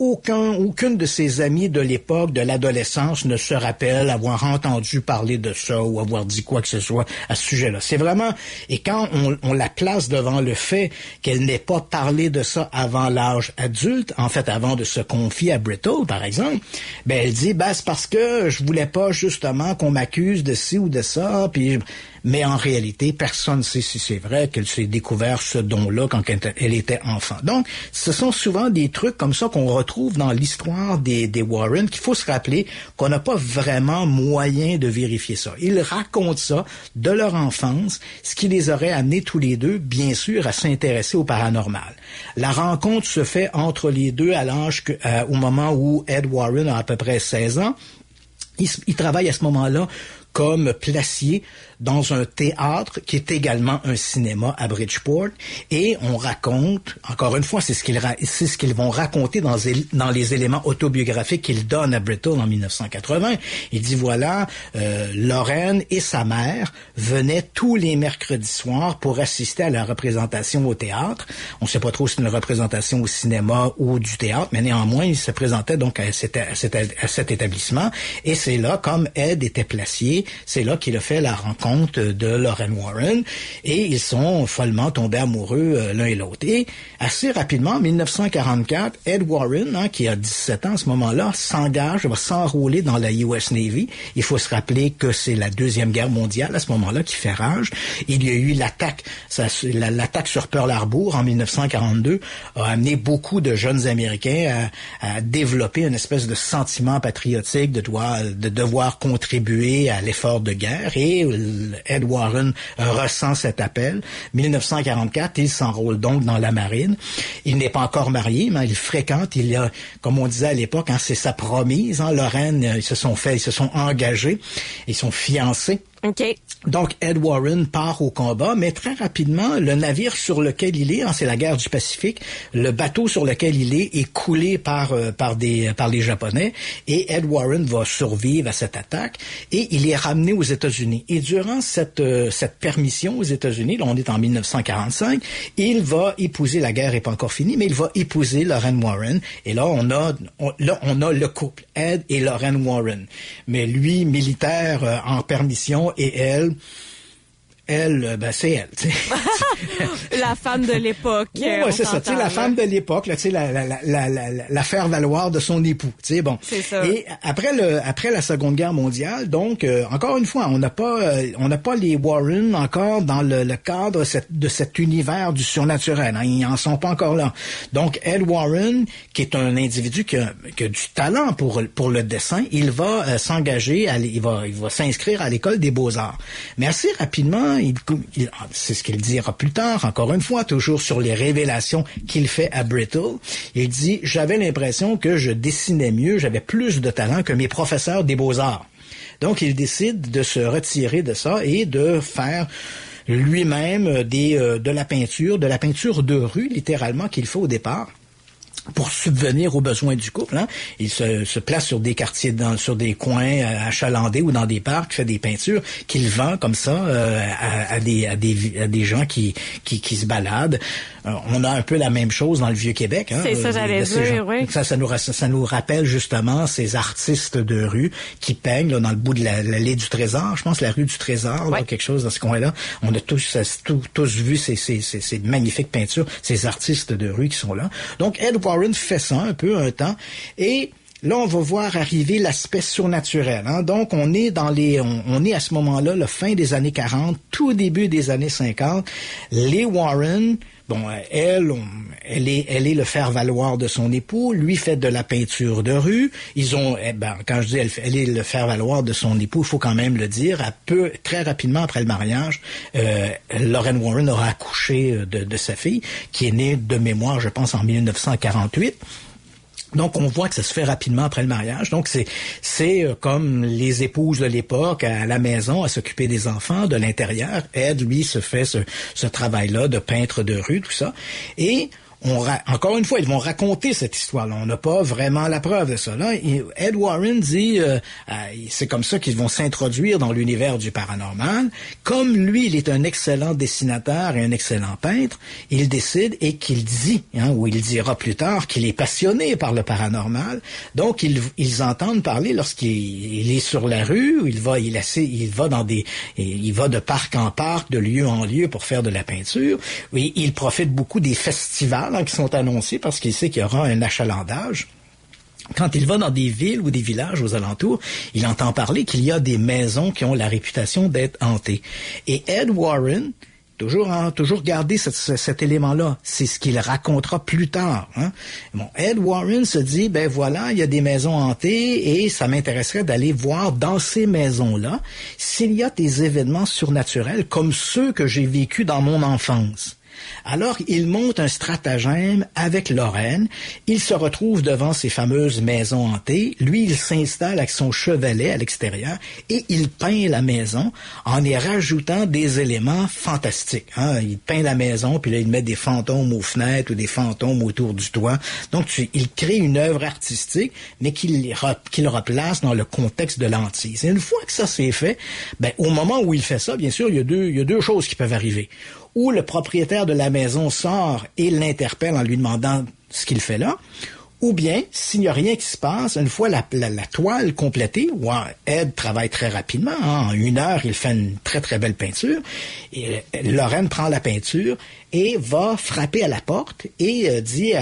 aucun, aucune de ses amies de l'époque, de l'adolescence, ne se rappelle avoir entendu parler de ça ou avoir dit quoi que ce soit à ce sujet-là. C'est vraiment, et quand on, on, la place devant le fait qu'elle n'ait pas parlé de ça avant l'âge adulte, en fait, avant de se confier à Brittle, par exemple, ben, elle dit, ben, c'est parce que je voulais pas, justement, qu'on m'accuse de ci ou de ça, puis mais en réalité, personne ne sait si c'est vrai qu'elle s'est découvert ce don-là quand elle était enfant. Donc, ce sont souvent des trucs comme ça qu'on retrouve dans l'histoire des, Warren qu'il faut se rappeler qu'on n'a pas vraiment moyen de vérifier ça. Ils racontent ça de leur enfance, ce qui les aurait amenés tous les deux, bien sûr, à s'intéresser au paranormal. La rencontre se fait entre les deux à l'âge euh, au moment où Ed Warren a à peu près 16 ans. Il travaille à ce moment-là comme placier dans un théâtre qui est également un cinéma à Bridgeport. Et on raconte encore une fois c'est ce qu'ils c'est ce qu'ils vont raconter dans, les éléments autobiographiques qu'il donne à Brittle en 1980 il dit voilà euh, Lorraine et sa mère venaient tous les mercredis soirs pour assister à la représentation au théâtre. On sait pas trop si c'est une représentation au cinéma ou du théâtre mais néanmoins il se présentait donc à cet, établissement. Et c'est là comme Ed était placier c'est là qu'il a fait la rencontre de Lorraine Warren et ils sont follement tombés amoureux euh, l'un et l'autre. Et assez rapidement, en 1944, Ed Warren, hein, qui a 17 ans à ce moment-là, s'engage, va s'enrôler dans la US Navy. Il faut se rappeler que c'est la Deuxième Guerre mondiale à ce moment-là qui fait rage. Il y a eu l'attaque, l'attaque sur Pearl Harbor en 1942 a amené beaucoup de jeunes Américains à, développer une espèce de sentiment patriotique de devoir, de devoir contribuer à l'effort de guerre Ed Warren ressent cet appel. 1944, il s'enrôle donc dans la marine. Il n'est pas encore marié, mais il fréquente, il a, comme on disait à l'époque, hein, c'est sa promise. Hein, Lorraine, ils se sont fait, ils se sont engagés, ils sont fiancés. Okay. Donc, Ed Warren part au combat, mais très rapidement, le navire sur lequel il est, hein, c'est la guerre du Pacifique, le bateau sur lequel il est est coulé par, euh, par, des, par les Japonais, et Ed Warren va survivre à cette attaque, et il est ramené aux États-Unis. Et durant cette, euh, cette permission aux États-Unis, là on est en 1945, il va épouser, la guerre n'est pas encore finie, mais il va épouser Lorraine Warren, et là on a, là, on a le couple, Ed et Lorraine Warren. Mais lui, militaire euh, en permission, et elle, elle, ben c'est elle. la femme de l'époque. Oui, ouais, c'est ça. La femme de l'époque, là, la, la, la, la, la faire valoir de son époux. Bon. C'est ça. Et après le, après la Seconde Guerre mondiale, donc euh, encore une fois, on n'a pas, euh, on n'a pas les Warren encore dans le, le cadre cette, de cet univers du surnaturel. Hein, ils en sont pas encore là. Donc Ed Warren, qui est un individu qui a, qui a du talent pour pour le dessin, il va euh, s'engager, il va, il va s'inscrire à l'école des beaux arts. Mais assez rapidement il, il c'est ce qu'il dira plus tard, encore une fois, toujours sur les révélations qu'il fait à Brittle. Il dit, j'avais l'impression que je dessinais mieux, j'avais plus de talent que mes professeurs des beaux-arts. Donc, il décide de se retirer de ça et de faire lui-même des, euh, de la peinture, de la peinture de rue, littéralement, qu'il fait au départ pour subvenir aux besoins du couple. Hein. Il se, se, place sur des quartiers, dans, sur des coins euh, achalandés ou dans des parcs, fait des peintures qu'il vend comme ça euh, à, à, des, à, des, à des gens qui, qui, qui se baladent. Euh, on a un peu la même chose dans le Vieux-Québec. Hein, C'est ça, j'allais dire, oui. Ça, ça nous, ça nous rappelle justement ces artistes de rue qui peignent là, dans le bout de l'allée du Trésor, je pense la rue du Trésor, là, quelque chose dans ce coin-là. On a tous, tous, tous vu ces, ces, ces, ces magnifiques peintures, ces artistes de rue qui sont là. Donc Ed Warren fait ça un peu un temps et Là, on va voir arriver l'aspect surnaturel. Hein. Donc, on est dans les, on, on est à ce moment-là, la fin des années 40, tout début des années 50. Les Warren, bon, elle, elle est, elle est le faire valoir de son époux. Lui fait de la peinture de rue. Ils ont, eh ben, quand je dis elle, elle est le faire valoir de son époux, il faut quand même le dire. À peu, très rapidement après le mariage, euh, Lauren Warren aura accouché de, de sa fille, qui est née de mémoire, je pense, en 1948. Donc on voit que ça se fait rapidement après le mariage. Donc c'est c'est euh, comme les épouses de l'époque à la maison à s'occuper des enfants de l'intérieur. Ed lui se fait ce, ce travail-là de peintre de rue tout ça et on encore une fois, ils vont raconter cette histoire-là. On n'a pas vraiment la preuve de ça. Ed Warren dit, euh, c'est comme ça qu'ils vont s'introduire dans l'univers du paranormal. Comme lui, il est un excellent dessinateur et un excellent peintre, il décide et qu'il dit, hein, ou il dira plus tard, qu'il est passionné par le paranormal. Donc, ils, entendent parler lorsqu'il est sur la rue, il va, il, il va dans des, il va de parc en parc, de lieu en lieu pour faire de la peinture. Oui, il profite beaucoup des festivals qui sont annoncés parce qu'il sait qu'il y aura un achalandage. Quand il va dans des villes ou des villages aux alentours, il entend parler qu'il y a des maisons qui ont la réputation d'être hantées. Et Ed Warren, toujours hein, toujours garder cet, cet élément-là. C'est ce qu'il racontera plus tard. Hein. Bon, Ed Warren se dit, ben voilà, il y a des maisons hantées et ça m'intéresserait d'aller voir dans ces maisons-là s'il y a des événements surnaturels comme ceux que j'ai vécus dans mon enfance. Alors, il monte un stratagème avec Lorraine. Il se retrouve devant ces fameuses maisons hantées. Lui, il s'installe avec son chevalet à l'extérieur et il peint la maison en y rajoutant des éléments fantastiques. Hein. Il peint la maison, puis là, il met des fantômes aux fenêtres ou des fantômes autour du toit. Donc, tu, il crée une œuvre artistique, mais qu'il replace dans le contexte de l'antise. Et une fois que ça s'est fait, ben, au moment où il fait ça, bien sûr, il y a deux choses qui peuvent arriver où le propriétaire de la maison sort et l'interpelle en lui demandant ce qu'il fait là, ou bien, s'il n'y a rien qui se passe, une fois la, la, la toile complétée, Ed travaille très rapidement, hein, en une heure, il fait une très très belle peinture, et Lorraine prend la peinture et va frapper à la porte et euh, dit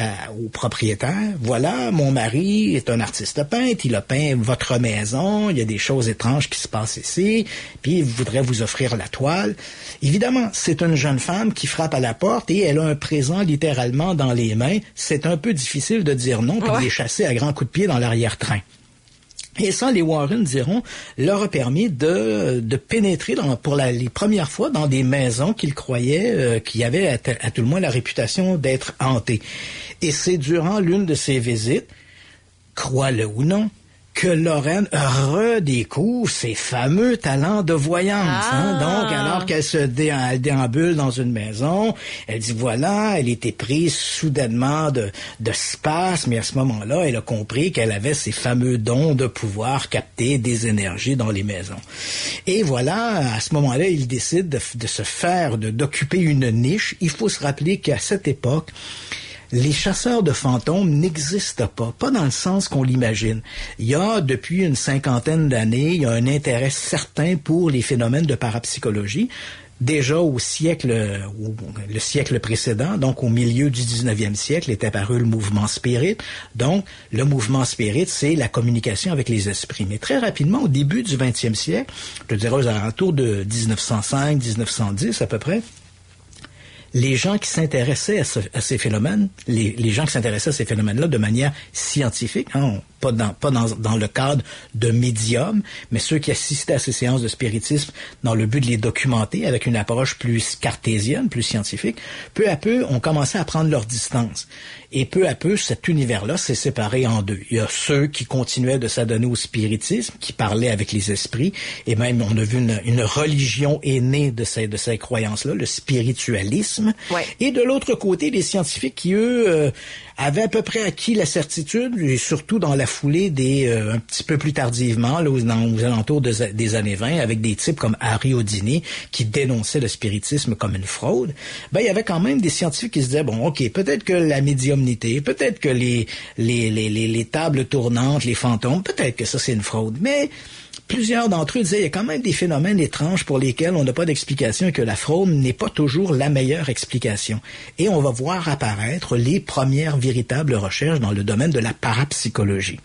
au propriétaire, voilà, mon mari est un artiste peintre, il a peint votre maison, il y a des choses étranges qui se passent ici, puis il voudrait vous offrir la toile. Évidemment, c'est une jeune femme qui frappe à la porte et elle a un présent littéralement dans les mains. C'est un peu difficile de dire non de les chasser à grands coups de pied dans l'arrière-train. Et ça, les Warren diront, leur a permis de, de pénétrer dans, pour la, les premières fois dans des maisons qu'ils croyaient euh, qui avaient à, à, tout le moins la réputation d'être hantées. Et c'est durant l'une de ces visites, crois-le ou non, que Lorraine redécouvre ses fameux talents de voyance. Hein. Ah. Hein? Donc, alors qu'elle se dé déambule dans une maison, elle dit voilà, elle était prise soudainement de, de space, mais à ce moment-là, elle a compris qu'elle avait ces fameux dons de pouvoir capter des énergies dans les maisons. Et voilà, à ce moment-là, il décide de, de se faire, d'occuper une niche. Il faut se rappeler qu'à cette époque, les chasseurs de fantômes n'existent pas, pas dans le sens qu'on l'imagine. Il y a, depuis une cinquantaine d'années, il y a un intérêt certain pour les phénomènes de parapsychologie. Déjà au siècle, le siècle précédent, donc au milieu du 19e siècle, est apparu le mouvement spirit. Donc, le mouvement spirit, c'est la communication avec les esprits. Mais très rapidement, au début du 20e siècle, je dirais aux alentours de 1905, 1910 à peu près, les gens qui s'intéressaient à, ce, à, ces phénomènes, les, les, gens qui s'intéressaient à ces phénomènes-là de manière scientifique, hein, pas dans, pas dans, dans le cadre de médiums, mais ceux qui assistaient à ces séances de spiritisme dans le but de les documenter avec une approche plus cartésienne, plus scientifique, peu à peu, ont commencé à prendre leur distance. Et peu à peu, cet univers-là s'est séparé en deux. Il y a ceux qui continuaient de s'adonner au spiritisme, qui parlaient avec les esprits, et même on a vu une, une religion aînée de ces, de ces croyances-là, le spiritualisme. Ouais. Et de l'autre côté, les scientifiques qui, eux, euh, avaient à peu près acquis la certitude, et surtout dans la foulée des, euh, un petit peu plus tardivement, là, aux, dans, alentours de- des années 20, avec des types comme Harry Houdini, qui dénonçaient le spiritisme comme une fraude, ben, il y avait quand même des scientifiques qui se disaient, bon, OK, peut-être que la médiumnité, peut-être que les, les, les, les, les tables tournantes, les fantômes, peut-être que ça, c'est une fraude. Mais plusieurs d'entre eux disaient, il y a quand même des phénomènes étranges pour lesquels on n'a pas d'explication et que la fraude n'est pas toujours la meilleure explication. Et on va voir apparaître les premières véritables recherches dans le domaine de la parapsychologie.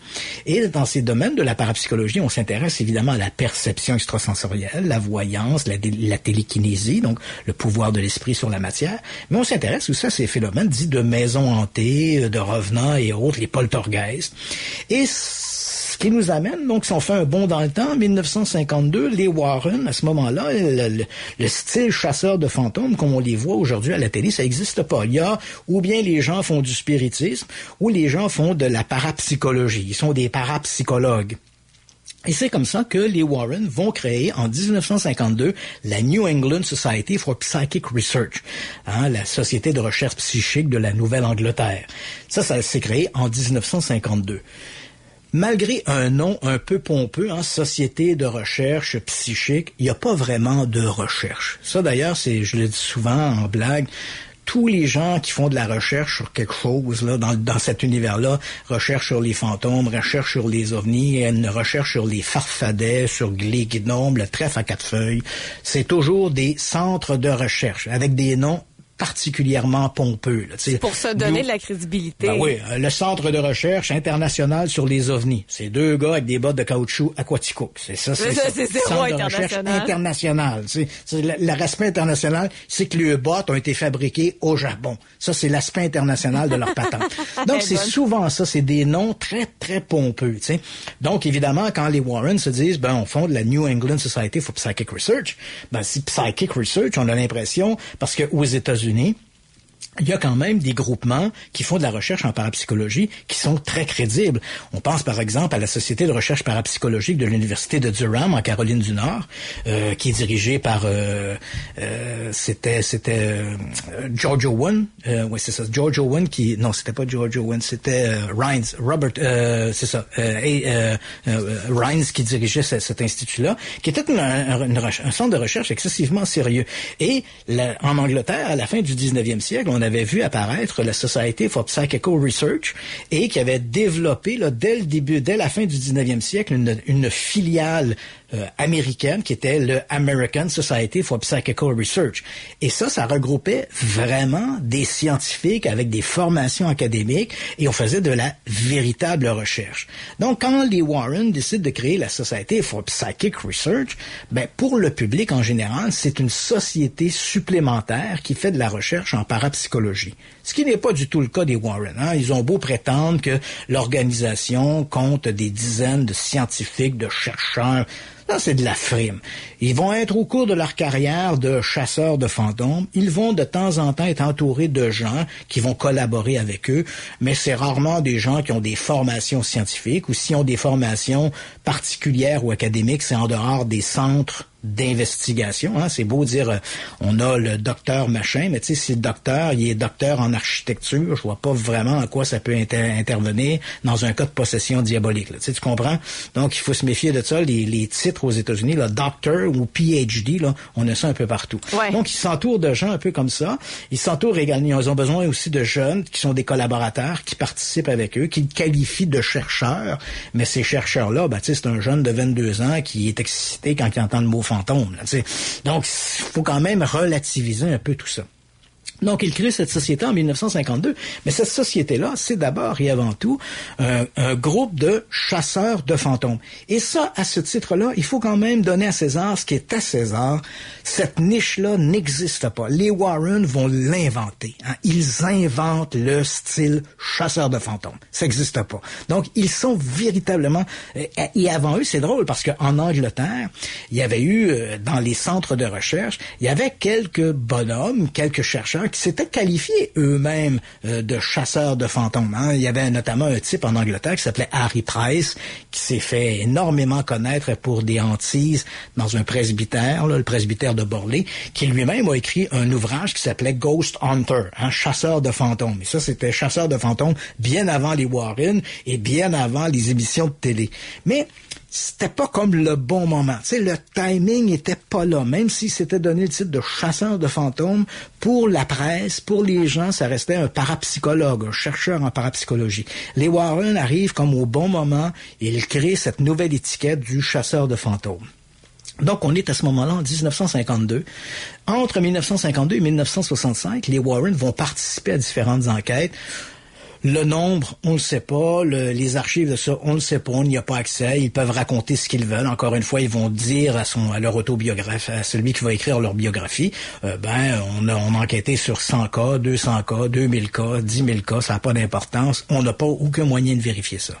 Et dans ces domaines de la parapsychologie, on s'intéresse évidemment à la perception extrasensorielle, la voyance, la, télékinésie, donc le pouvoir de l'esprit sur la matière. Mais on s'intéresse aussi à ces phénomènes dits de maisons hantées, de revenants et autres, les poltergeists. Et ce qui nous amène, donc, si on fait un bond dans le temps, en 1952, les Warren, à ce moment-là, le, le- le style chasseur de fantômes, comme on les voit aujourd'hui à la télé, ça n'existe pas. Il y a, ou bien les gens font du spiritisme, ou les gens font de la parapsychologie. Ils sont des parapsychologues. Et c'est comme ça que les Warren vont créer en 1952 la New England Society for Psychic Research, hein, la société de recherche psychique de la Nouvelle-Angleterre. Ça, ça s'est créé en 1952. Malgré un nom un peu pompeux, hein, Société de recherche psychique, il n'y a pas vraiment de recherche. Ça d'ailleurs, c'est, je le dis souvent en blague, tous les gens qui font de la recherche sur quelque chose là, dans, dans cet univers-là, recherche sur les fantômes, recherche sur les ovnis, une recherche sur les farfadets, sur les gnomes, le trèfle à quatre feuilles, c'est toujours des centres de recherche avec des noms particulièrement pompeux. Là. Pour se donner de la crédibilité. ben oui, euh, le Centre de recherche international sur les ovnis. C'est deux gars avec des bottes de caoutchouc Aquatico. C'est ça, c'est ça, c'est Centre de recherche international. international. respect international, c'est que les bottes ont été fabriquées au Japon. Ça, c'est l'aspect international de leur patente. Donc, c'est bonne. souvent ça, c'est des noms très, très pompeux. tu sais. Donc, évidemment, quand les Warren se disent, ben, on fonde la New England Society for Psychic Research, ben, si Psychic Research, on a l'impression, parce que aux États-Unis, États-Unis il y a quand même des groupements qui font de la recherche en parapsychologie qui sont très crédibles. On pense par exemple à la Société de recherche parapsychologique de l'Université de Durham en Caroline du Nord, euh, qui est dirigée par euh, euh, c'était c'était euh, George Owen, euh, oui c'est ça, George Owen qui non c'était pas George Owen, c'était euh, Rhines, Robert, c'est ça, et, Rhines qui dirigeait ce- cet institut-là, qui était une- un, centre de recherche excessivement sérieux. Et la- en Angleterre, à la fin du 19e siècle, avait vu apparaître la Society for Psychical Research et qui avait développé là, dès le début, dès la fin du 19e siècle, une, une filiale euh, américaine qui était le American Society for Psychical Research. Et ça, ça regroupait vraiment des scientifiques avec des formations académiques et on faisait de la véritable recherche. Donc, quand les Warren décident de créer la Society for Psychic Research, ben, pour le public en général, c'est une société supplémentaire qui fait de la recherche en parapsychologie. Ce qui n'est pas du tout le cas des Warren. Hein. Ils ont beau prétendre que l'organisation compte des dizaines de scientifiques, de chercheurs. Ça, c'est de la frime. Ils vont être au cours de leur carrière de chasseurs de fantômes. Ils vont de temps en temps être entourés de gens qui vont collaborer avec eux, mais c'est rarement des gens qui ont des formations scientifiques ou s'ils ont des formations particulières ou académiques, c'est en dehors des centres d'investigation. Hein. C'est beau dire, euh, on a le docteur machin, mais tu sais, si le docteur, il est docteur en architecture, je vois pas vraiment à quoi ça peut inter- intervenir dans un cas de possession diabolique. Là. Tu, sais, tu comprends? Donc, il faut se méfier de ça. Les, les titres aux États-Unis, là, doctor ou PhD, là, on a ça un peu partout. Ouais. Donc, ils s'entourent de gens un peu comme ça. Ils s'entourent également, ils ont besoin aussi de jeunes qui sont des collaborateurs, qui participent avec eux, qui qualifient de chercheurs. Mais ces chercheurs-là, ben, tu sais, c'est un jeune de 22 ans qui est excité quand il entend le mot Donc, il faut quand même relativiser un peu tout ça. Donc, il crée cette société en 1952. Mais cette société-là, c'est d'abord et avant tout un, un, groupe de chasseurs de fantômes. Et ça, à ce titre-là, il faut quand même donner à César ce qui est à César. Cette niche-là n'existe pas. Les Warren vont l'inventer. Hein. Ils inventent le style chasseur de fantômes. Ça n'existe pas. Donc, ils sont véritablement... Et avant eux, c'est drôle parce qu'en Angleterre, il y avait eu, euh, dans les centres de recherche, il y avait quelques bonhommes, quelques chercheurs qui s'étaient qualifiés eux-mêmes euh, de chasseurs de fantômes. Hein. Il y avait notamment un type en Angleterre qui s'appelait Harry Price, qui s'est fait énormément connaître pour des hantises dans un presbytère, le presbytère de Borlée, qui lui-même a écrit un ouvrage qui s'appelait Ghost Hunter, un hein, chasseur de fantômes. Et ça, c'était chasseur de fantômes bien avant les Warren et bien avant les émissions de télé. Mais c'était pas comme le bon moment. Tu le timing était pas là. Même si c'était donné le titre de chasseur de fantômes, pour la presse, pour les gens, ça restait un parapsychologue, un chercheur en parapsychologie. Les Warren arrivent comme au bon moment et ils créent cette nouvelle étiquette du chasseur de fantômes. Donc, on est à ce moment-là en 1952. Entre 1952 et 1965, les Warren vont participer à différentes enquêtes. Le nombre, on ne le sait pas. les archives de ça, on ne le sait pas. On n'y a pas accès. Ils peuvent raconter ce qu'ils veulent. Encore une fois, ils vont dire à son, à leur autobiographe, à celui qui va écrire leur biographie, euh, ben, on a, on a enquêté sur 100 cas, 200 cas, 2000 cas, 10 000 cas. Ça n'a pas d'importance. On n'a pas aucun moyen de vérifier ça.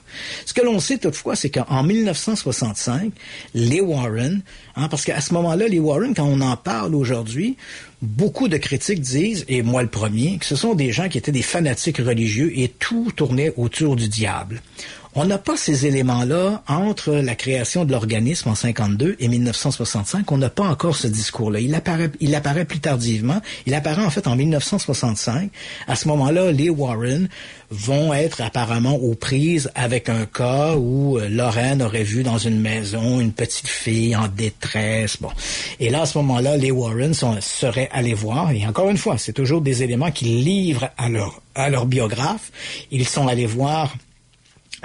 Ce que l'on sait toutefois, c'est qu'en 1965, les Warren, hein, parce qu'à ce moment-là, les Warren, quand on en parle aujourd'hui, beaucoup de critiques disent, et moi le premier, que ce sont des gens qui étaient des fanatiques religieux et tout tournait autour du diable. On n'a pas ces éléments-là entre la création de l'organisme en 52 et 1965. On n'a pas encore ce discours-là. Il apparaît, il apparaît plus tardivement. Il apparaît en fait en 1965. À ce moment-là, les Warren vont être apparemment aux prises avec un cas où euh, Lorraine aurait vu dans une maison une petite fille en détresse. Bon. Et là, à ce moment-là, les Warren seraient allés voir. Et encore une fois, c'est toujours des éléments qu'ils livrent à leur, à leur biographe. Ils sont allés voir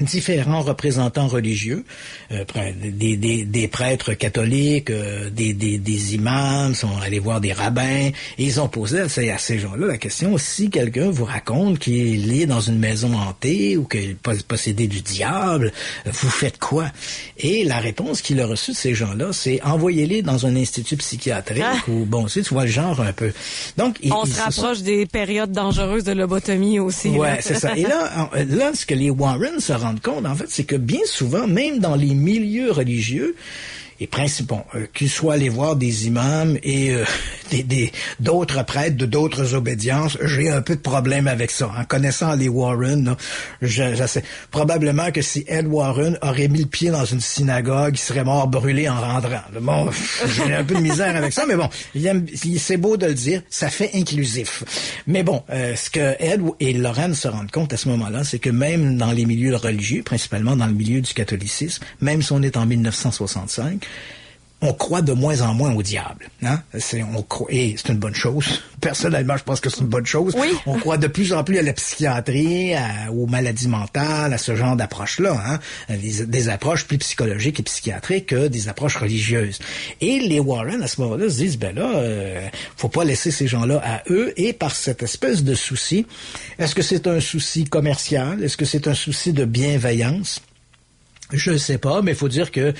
différents représentants religieux, euh, des, des, des, prêtres catholiques, euh, des, des, imams, sont allés voir des rabbins, et ils ont posé à ces, gens-là la question, si quelqu'un vous raconte qu'il est dans une maison hantée ou qu'il est possédé du diable, vous faites quoi? Et la réponse qu'il a reçue de ces gens-là, c'est envoyez-les dans un institut psychiatrique ah. ou, bon, tu, tu vois le genre un peu. Donc, On se rapproche des périodes dangereuses de lobotomie aussi. Ouais, c'est ça. Et là, là, ce que les Warren se rendent en fait, c'est que bien souvent, même dans les milieux religieux, et principaux, euh, qu'ils soient allés voir des imams et euh, des d'autres prêtres de d'autres obédiences, j'ai un peu de problème avec ça. En connaissant les Warren, je, je, sais probablement que si Ed Warren aurait mis le pied dans une synagogue, il serait mort brûlé en rentrant. Bon, j'ai un peu de misère avec ça, mais bon, c'est beau de le dire, ça fait inclusif. Mais bon, euh, ce que Ed et Lorraine se rendent compte à ce moment-là, c'est que même dans les milieux religieux, principalement dans le milieu du catholicisme, même si on est en 1965, on croit de moins en moins au diable. Hein? C'est, on croit, et c'est une bonne chose. Personnellement, je pense que c'est une bonne chose. On croit de plus en plus à la psychiatrie, aux maladies mentales, à ce genre d'approche-là. Hein? Des, approches plus psychologiques et psychiatriques que des approches religieuses. Et les Warren, à ce moment-là, se disent, ben là, euh, faut pas laisser ces gens-là à eux. Et par cette espèce de souci, est-ce que c'est un souci commercial? Est-ce que c'est un souci de bienveillance? Je ne sais pas, mais il faut dire que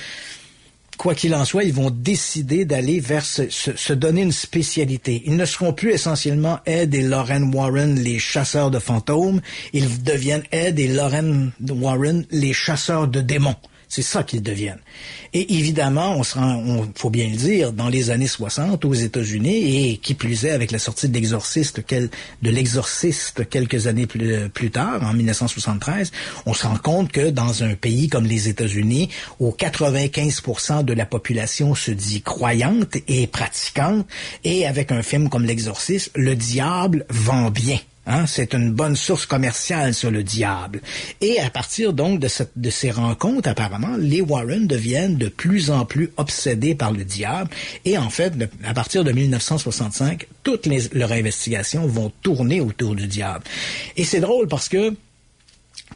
quoi qu'il en soit, ils vont décider d'aller vers se, donner une spécialité. Ils ne seront plus essentiellement Ed et Lauren Warren, les chasseurs de fantômes. Ils deviennent Ed et Lauren Warren, les chasseurs de démons. C'est ça qu'ils deviennent. Et évidemment, on se rend, on, faut bien le dire, dans les années 60 aux États-Unis, et qui plus est avec la sortie de l'exorciste, de l'exorciste quelques années plus, plus tard, en 1973, on se rend compte que dans un pays comme les États-Unis, où 95% de la population se dit croyante et pratiquante, et avec un film comme l'exorciste, le diable vend bien. Hein, c'est une bonne source commerciale sur le diable. Et à partir donc de, ces rencontres, apparemment, les Warren deviennent de plus en plus obsédés par le diable. Et en fait, à partir de 1965, toutes leurs investigations vont tourner autour du diable. Et c'est drôle parce que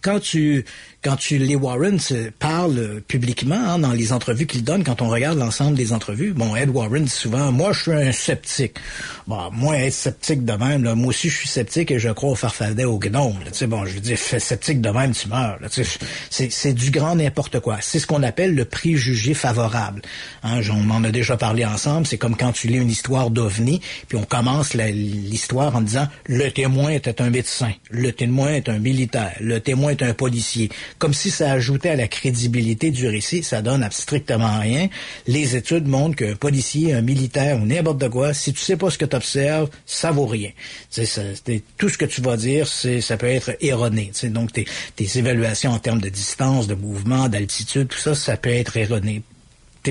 quand tu quand tu les Warren parlent publiquement hein, dans les entrevues qu'ils donnent, quand on regarde l'ensemble des entrevues, bon, Ed Warren dit souvent, moi, je suis un sceptique. Bon, moi, être sceptique de même, là, moi aussi, je suis sceptique et je crois au farfadet au gnome. Tu sais, bon, je veux dire, fais sceptique de même, tu meurs. C'est, du grand n'importe quoi. C'est ce qu'on appelle le préjugé favorable. Hein, on en a déjà parlé ensemble. C'est comme quand tu lis une histoire d'OVNI, puis on commence l'histoire en disant le témoin était un médecin, le témoin est un militaire, le témoin est un policier. Comme si ça ajoutait à la crédibilité du récit, ça donne strictement rien. Les études montrent qu'un policier, un militaire ou n'importe de quoi, si tu sais pas ce que tu observes, ça vaut rien. Ça- tout ce que tu vas dire, ça peut être erroné. Donc tes évaluations en termes de distance, de mouvement, d'altitude, tout ça, ça peut être erroné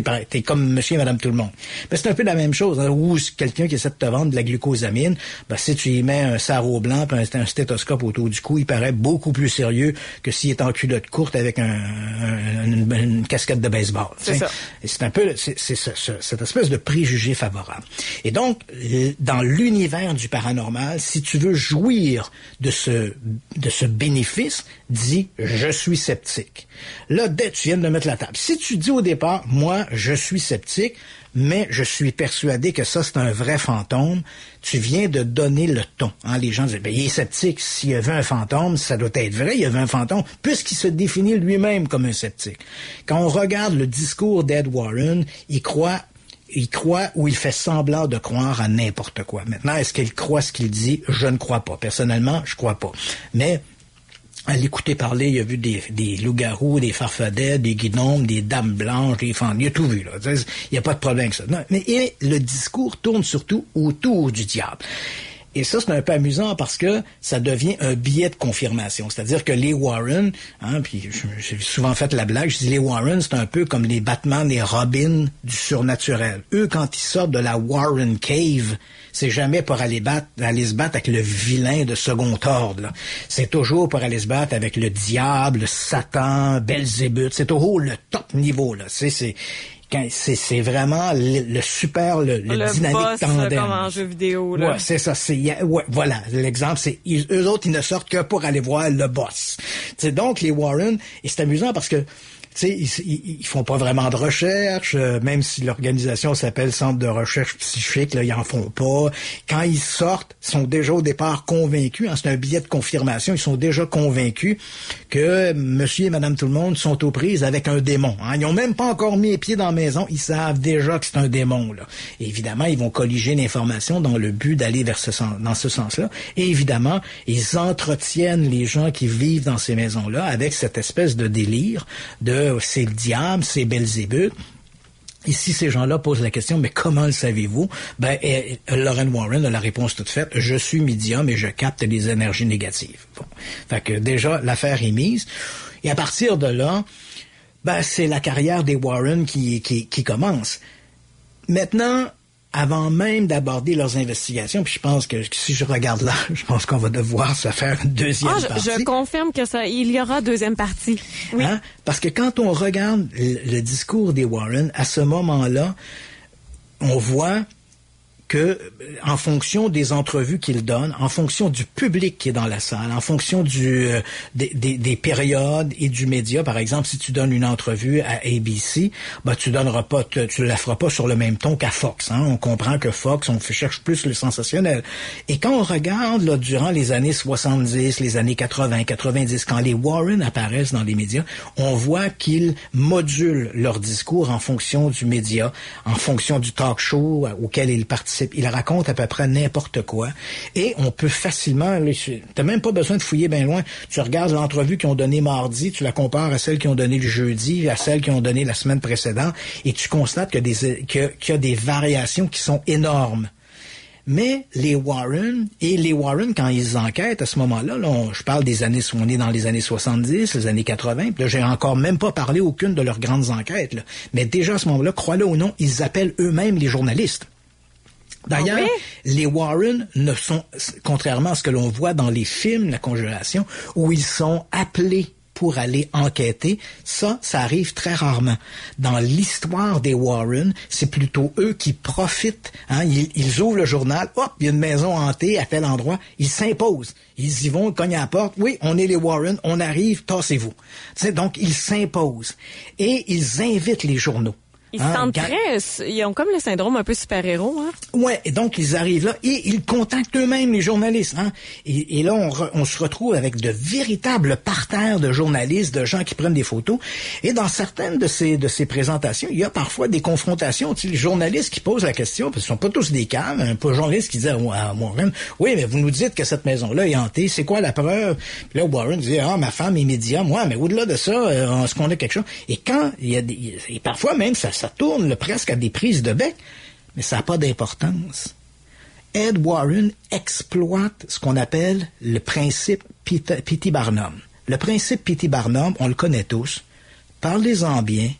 t'es t'es comme monsieur et madame tout le monde. Ben, c'est un peu la même chose. Hein, ou quelqu'un qui essaie de te vendre de la glucosamine, ben, si tu y mets un sarrau blanc puis un, un stéthoscope autour du cou, il paraît beaucoup plus sérieux que s'il est en culotte courte avec un, un- une, une casquette de baseball. C'est ça. C'est un peu c'est, ce- ce- cette espèce de préjugé favorable. Et donc, dans l'univers du paranormal, si tu veux jouir de ce, de ce bénéfice, dis je suis sceptique. Là, dès tu viens de mettre la table. Si tu dis au départ, moi, je suis sceptique, mais je suis persuadé que ça, c'est un vrai fantôme, tu viens de donner le ton. Hein? Les gens disent, ben, il est sceptique. S'il y avait un fantôme, ça doit être vrai, il y avait un fantôme, puisqu'il se définit lui-même comme un sceptique. Quand on regarde le discours d'Ed Warren, il croit il croit ou il fait semblant de croire à n'importe quoi. Maintenant, est-ce qu'il croit ce qu'il dit? Je ne crois pas. Personnellement, je crois pas. Mais à l'écouter parler, il a vu des, des loups-garous, des farfadets, des guidons, des dames blanches, des fentes. Il a tout vu, là. Il n'y a pas de problème avec ça. Mais le discours tourne surtout autour du diable. Et ça, c'est un peu amusant parce que ça devient un billet de confirmation. C'est-à-dire que les Warren, hein, puis j'ai souvent fait la blague, je dis les Warren, c'est un peu comme les Batman et Robin du surnaturel. Eux, quand ils sortent de la Warren Cave, c'est jamais pour aller battre, aller se battre avec le vilain de second ordre. C'est toujours pour aller se battre avec le diable, Satan, Belzébuth. C'est toujours le top niveau. Là. C'est, c'est, c'est, vraiment le, le super, le, le Le dynamique boss, tandem. comme en jeu vidéo, là. Ouais, c'est ça. C'est, ouais, voilà, l'exemple, c'est ils- eux autres, ils ne sortent que pour aller voir le boss. C'est donc les Warren, et c'est amusant parce que tu sais, ils, ils, font pas vraiment de recherche, euh, même si l'organisation s'appelle Centre de recherche psychique, là, ils en font pas. Quand ils sortent, ils sont déjà au départ convaincus, hein, c'est un billet de confirmation, ils sont déjà convaincus que monsieur et madame tout le monde sont aux prises avec un démon. Hein. Ils ont même pas encore mis les pieds dans la maison, ils savent déjà que c'est un démon. Là. Évidemment, ils vont colliger l'information dans le but d'aller vers ce sens, dans ce sens-là. Et évidemment, ils entretiennent les gens qui vivent dans ces maisons-là avec cette espèce de délire de c'est le diable, c'est Belzébuth. Et si ces gens-là posent la question, mais comment le savez-vous? Ben, eh, Lauren Warren a la réponse toute faite. Je suis médium et je capte les énergies négatives. Bon. Fait que déjà, l'affaire est mise. Et à partir de là, ben, c'est la carrière des Warren qui, qui, qui commence. Maintenant, avant même d'aborder leurs investigations, puis je pense que si je regarde là, je pense qu'on va devoir se faire une deuxième Ah, je, partie. je confirme que ça, il y aura deuxième partie. Oui. Hein? Parce que quand on regarde le, le discours des Warren, à ce moment-là, on voit euh, en fonction des entrevues qu'ils donnent, en fonction du public qui est dans la salle, en fonction du, euh, des, des- des périodes et du média, par exemple, si tu donnes une entrevue à ABC, ben, tu donneras pas, tu, la feras pas sur le même ton qu'à Fox. Hein? On comprend que Fox, on cherche plus le sensationnel. Et quand on regarde là, durant les années 70, les années 80, 90, quand les Warren apparaissent dans les médias, on voit qu'ils modulent leur discours en fonction du média, en fonction du talk show auquel ils participent. Ils racontent à peu près n'importe quoi. Et on peut facilement... T'as même pas besoin de fouiller bien loin. Tu regardes l'entrevue qu'ils ont donnée mardi, tu la compares à celle qu'ils ont donnée le jeudi, à celle qu'ils ont donnée la semaine précédente, et tu constates qu'il y y a des variations qui sont énormes. Mais les Warren, et les Warren, quand ils enquêtent à ce moment-là, je parle des années, on est dans les années 70, les années 80, puis là, j'ai encore même pas parlé aucune de leurs grandes enquêtes. Mais déjà à ce moment-là, crois-le ou non, ils appellent eux-mêmes les journalistes. D'ailleurs, Ah les Warren ne sont, contrairement à ce que l'on voit dans les films, la conjuration, où ils sont appelés pour aller enquêter, ça, ça arrive très rarement. Dans l'histoire des Warren, c'est plutôt eux qui profitent. Hein? Ils, ils ouvrent le journal, hop, il y a une maison hantée à tel endroit, ils s'imposent. Ils y vont, ils cognent à la porte. Oui, on est les Warren, on arrive, tassez-vous. Donc, ils s'imposent. Et ils invitent les journaux. Ils Hein, se sentent très... Ils ont comme le syndrome un peu super-héros, hein? Ouais, et donc ils arrivent là et ils contactent eux-mêmes les journalistes. Hein? Et, et là, on, re- on se retrouve avec de véritables parterres de journalistes, de gens qui prennent des photos. Et dans certaines de ces de ces présentations, il y a parfois des confrontations. Tu sais, les journalistes qui posent la question, parce qu'ils sont pas tous des caves, un peu journalistes qui disent à Warren, oui, mais vous nous dites que cette maison-là est hantée, c'est quoi la preuve Puis là, Warren dit, ah, ma femme est médium, moi, mais au-delà de ça, euh, est-ce qu'on a quelque chose Et quand il y a des, et parfois même ça, ça tourne là, presque à des prises de bec, mais ça n'a pas d'importance. Ed Warren exploite ce qu'on appelle le principe. P.T. Barnum. Le principe P.T. Barnum, on le connaît tous. Parlez-en bien,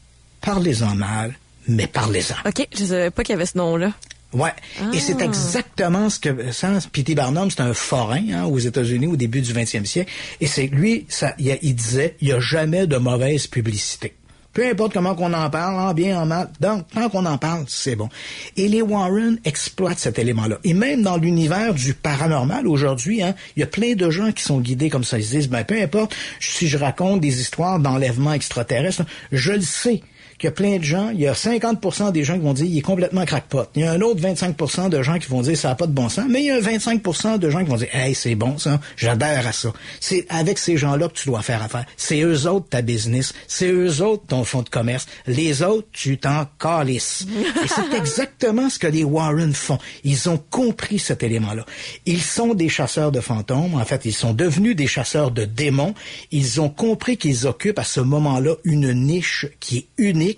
parlez-en mal, mais parlez-en. OK, je savais pas qu'il y avait ce nom-là. Ouais. Et c'est Ah. exactement ce que ça, P.T. Barnum, c'est un forain hein, aux États-Unis au début du 20e siècle. Et c'est lui, ça, il, disait, il y a jamais de mauvaise publicité. Peu importe comment qu'on en parle, en bien, en mal, donc, tant qu'on en parle, c'est bon. Et les Warren exploitent cet élément-là. Et même dans l'univers du paranormal aujourd'hui, hein, il y a plein de gens qui sont guidés comme ça. Ils se disent, ben, peu importe si je raconte des histoires d'enlèvement extraterrestre, je le sais qu'il y a plein de gens, il y a 50 des gens qui vont dire il est complètement crackpot. Il y a un autre 25% de gens qui vont dire ça n'a pas de bon sens, mais il y a un 25% de gens qui vont dire hey, c'est bon ça, j'adhère à ça. C'est avec ces gens-là que tu dois faire affaire. C'est eux autres ta business, c'est eux autres ton fonds de commerce. Les autres, tu t'en calisses. Et c'est exactement ce que les Warren font. Ils ont compris cet élément-là. Ils sont des chasseurs de fantômes. En fait, ils sont devenus des chasseurs de démons. Ils ont compris qu'ils occupent à ce moment-là une niche qui est unique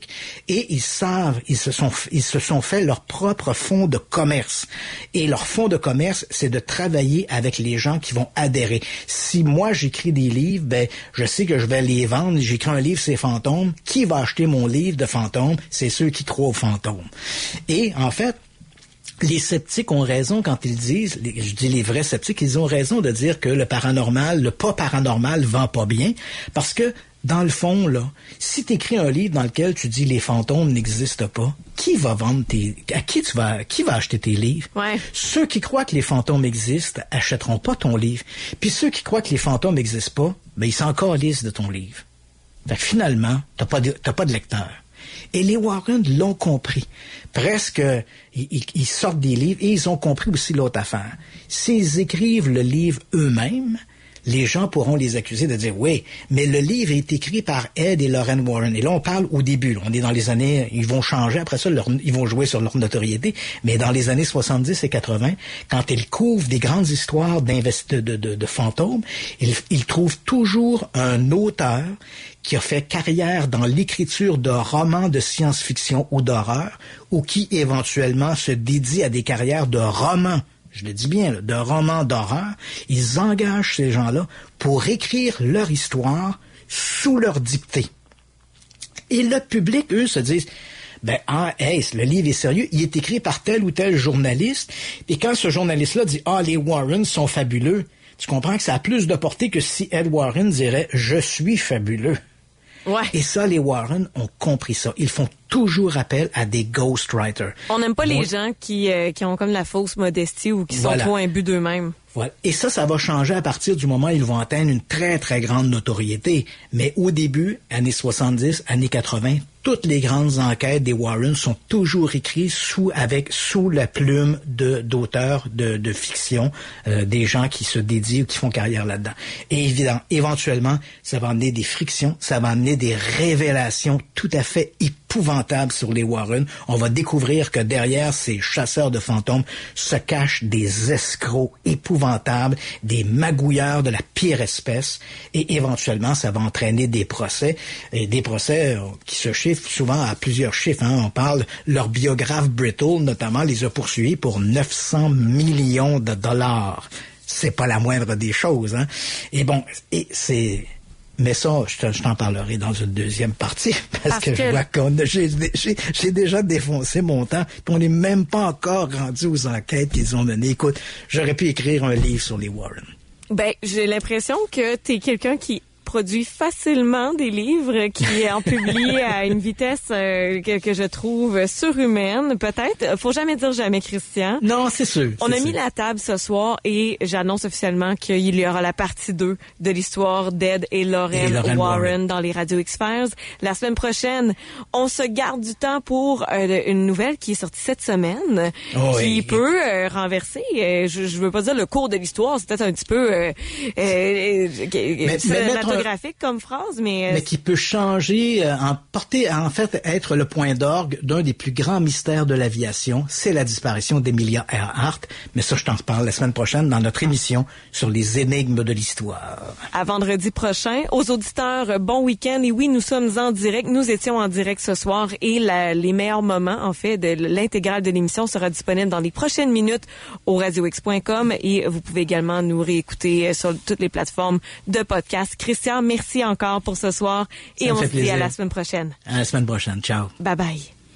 et ils savent, ils se sont, ils se sont fait leur propre fonds de commerce. Et leur fonds de commerce, c'est de travailler avec les gens qui vont adhérer. Si moi j'écris des livres, ben je sais que je vais les vendre. J'écris un livre, c'est fantômes. Qui va acheter mon livre de fantômes C'est ceux qui croient aux fantômes. Et en fait, les sceptiques ont raison quand ils disent, je dis les vrais sceptiques, ils ont raison de dire que le paranormal, le pas paranormal vend pas bien, parce que dans le fond, là, si tu écris un livre dans lequel tu dis les fantômes n'existent pas, qui va vendre tes, à qui tu vas, qui va acheter tes livres? Ouais. Ceux qui croient que les fantômes existent achèteront pas ton livre. Puis ceux qui croient que les fantômes n'existent pas, ben ils s'en calissent de ton livre. Fait que finalement, t'as pas de, t'as pas de lecteur. Et les Warren l'ont compris. Presque, ils, ils- ils sortent des livres et ils ont compris aussi l'autre affaire. S'ils écrivent le livre eux-mêmes, les gens pourront les accuser de dire oui, mais le livre est écrit par Ed et Lauren Warren. Et là, on parle au début. On est dans les années, ils vont changer. Après ça, ils vont jouer sur leur notoriété. Mais dans les années 70 et 80, quand ils couvrent des grandes histoires de, de, de fantômes, ils, ils trouvent toujours un auteur qui a fait carrière dans l'écriture de romans de science-fiction ou d'horreur, ou qui éventuellement se dédie à des carrières de romans je le dis bien, là, de romans d'horreur, ils engagent ces gens-là pour écrire leur histoire sous leur dictée. Et le public, eux, se disent, ben, ah, hey, le livre est sérieux, il est écrit par tel ou tel journaliste, et quand ce journaliste-là dit, ah, les Warren sont fabuleux, tu comprends que ça a plus de portée que si Ed Warren dirait, je suis fabuleux. Ouais. Et ça, les Warren ont compris ça. Ils font toujours appel à des ghostwriters. On n'aime pas Moi- les gens qui, euh, qui ont comme la fausse modestie ou qui Voilà. sont trop imbus d'eux-mêmes. Voilà. Et ça, ça va changer à partir du moment où ils vont atteindre une très, très grande notoriété. Mais au début, années 70, années 80, toutes les grandes enquêtes des Warren sont toujours écrites sous, avec, sous la plume de, d'auteurs de, de fiction, euh, des gens qui se dédient ou qui font carrière là-dedans. Et évidemment, éventuellement, ça va amener des frictions, ça va amener des révélations tout à fait épouvantables sur les Warren. On va découvrir que derrière ces chasseurs de fantômes se cachent des escrocs épouvantables, des magouilleurs de la pire espèce, et éventuellement, ça va entraîner des procès, et des procès euh, qui se chiffrent souvent à plusieurs chiffres. hein. On parle, leur biographe Brittle, notamment, les a poursuivis pour 900 millions de dollars. C'est pas la moindre des choses. Hein. Et bon, et c'est... Mais ça, je te- je t'en parlerai dans une deuxième partie, parce, Parce que, que- je vois qu'on j'ai, déjà défoncé mon temps, puis on n'est même pas encore rendu aux enquêtes qu'ils ont menées. Écoute, j'aurais pu écrire un livre sur les Warren. Ben, j'ai l'impression que t'es quelqu'un qui produit facilement des livres qui en publie à une vitesse euh, que, que je trouve surhumaine. Peut-être. Faut jamais dire jamais, Christian. Non, c'est sûr. On a mis sûr. la table ce soir et j'annonce officiellement qu'il y aura la partie 2 de l'histoire d'Ed et Lauren, Et Lauren Warren, Warren. dans les Radio X-Files. La semaine prochaine, on se garde du temps pour euh, une nouvelle qui est sortie cette semaine Oh, qui et- peut euh, renverser, euh, je, je veux pas dire le cours de l'histoire, c'est peut-être un petit peu euh, euh, euh, mais comme phrase, mais, euh, mais qui peut changer, euh, en porter, en fait, être le point d'orgue d'un des plus grands mystères de l'aviation, c'est la disparition d'Emilia Earhart. Mais ça, je t'en reparle la semaine prochaine dans notre émission sur les énigmes de l'histoire. à vendredi prochain. Aux auditeurs, euh, bon week-end. Et oui, nous sommes en direct. Nous étions en direct ce soir et la- les meilleurs moments, en fait, de l'intégrale de l'émission sera disponible dans les prochaines minutes au radiox.com et vous pouvez également nous réécouter sur toutes les plateformes de podcast. Christian, merci encore pour ce soir et Ça on se dit à la semaine prochaine. À la semaine prochaine. Ciao. Bye bye.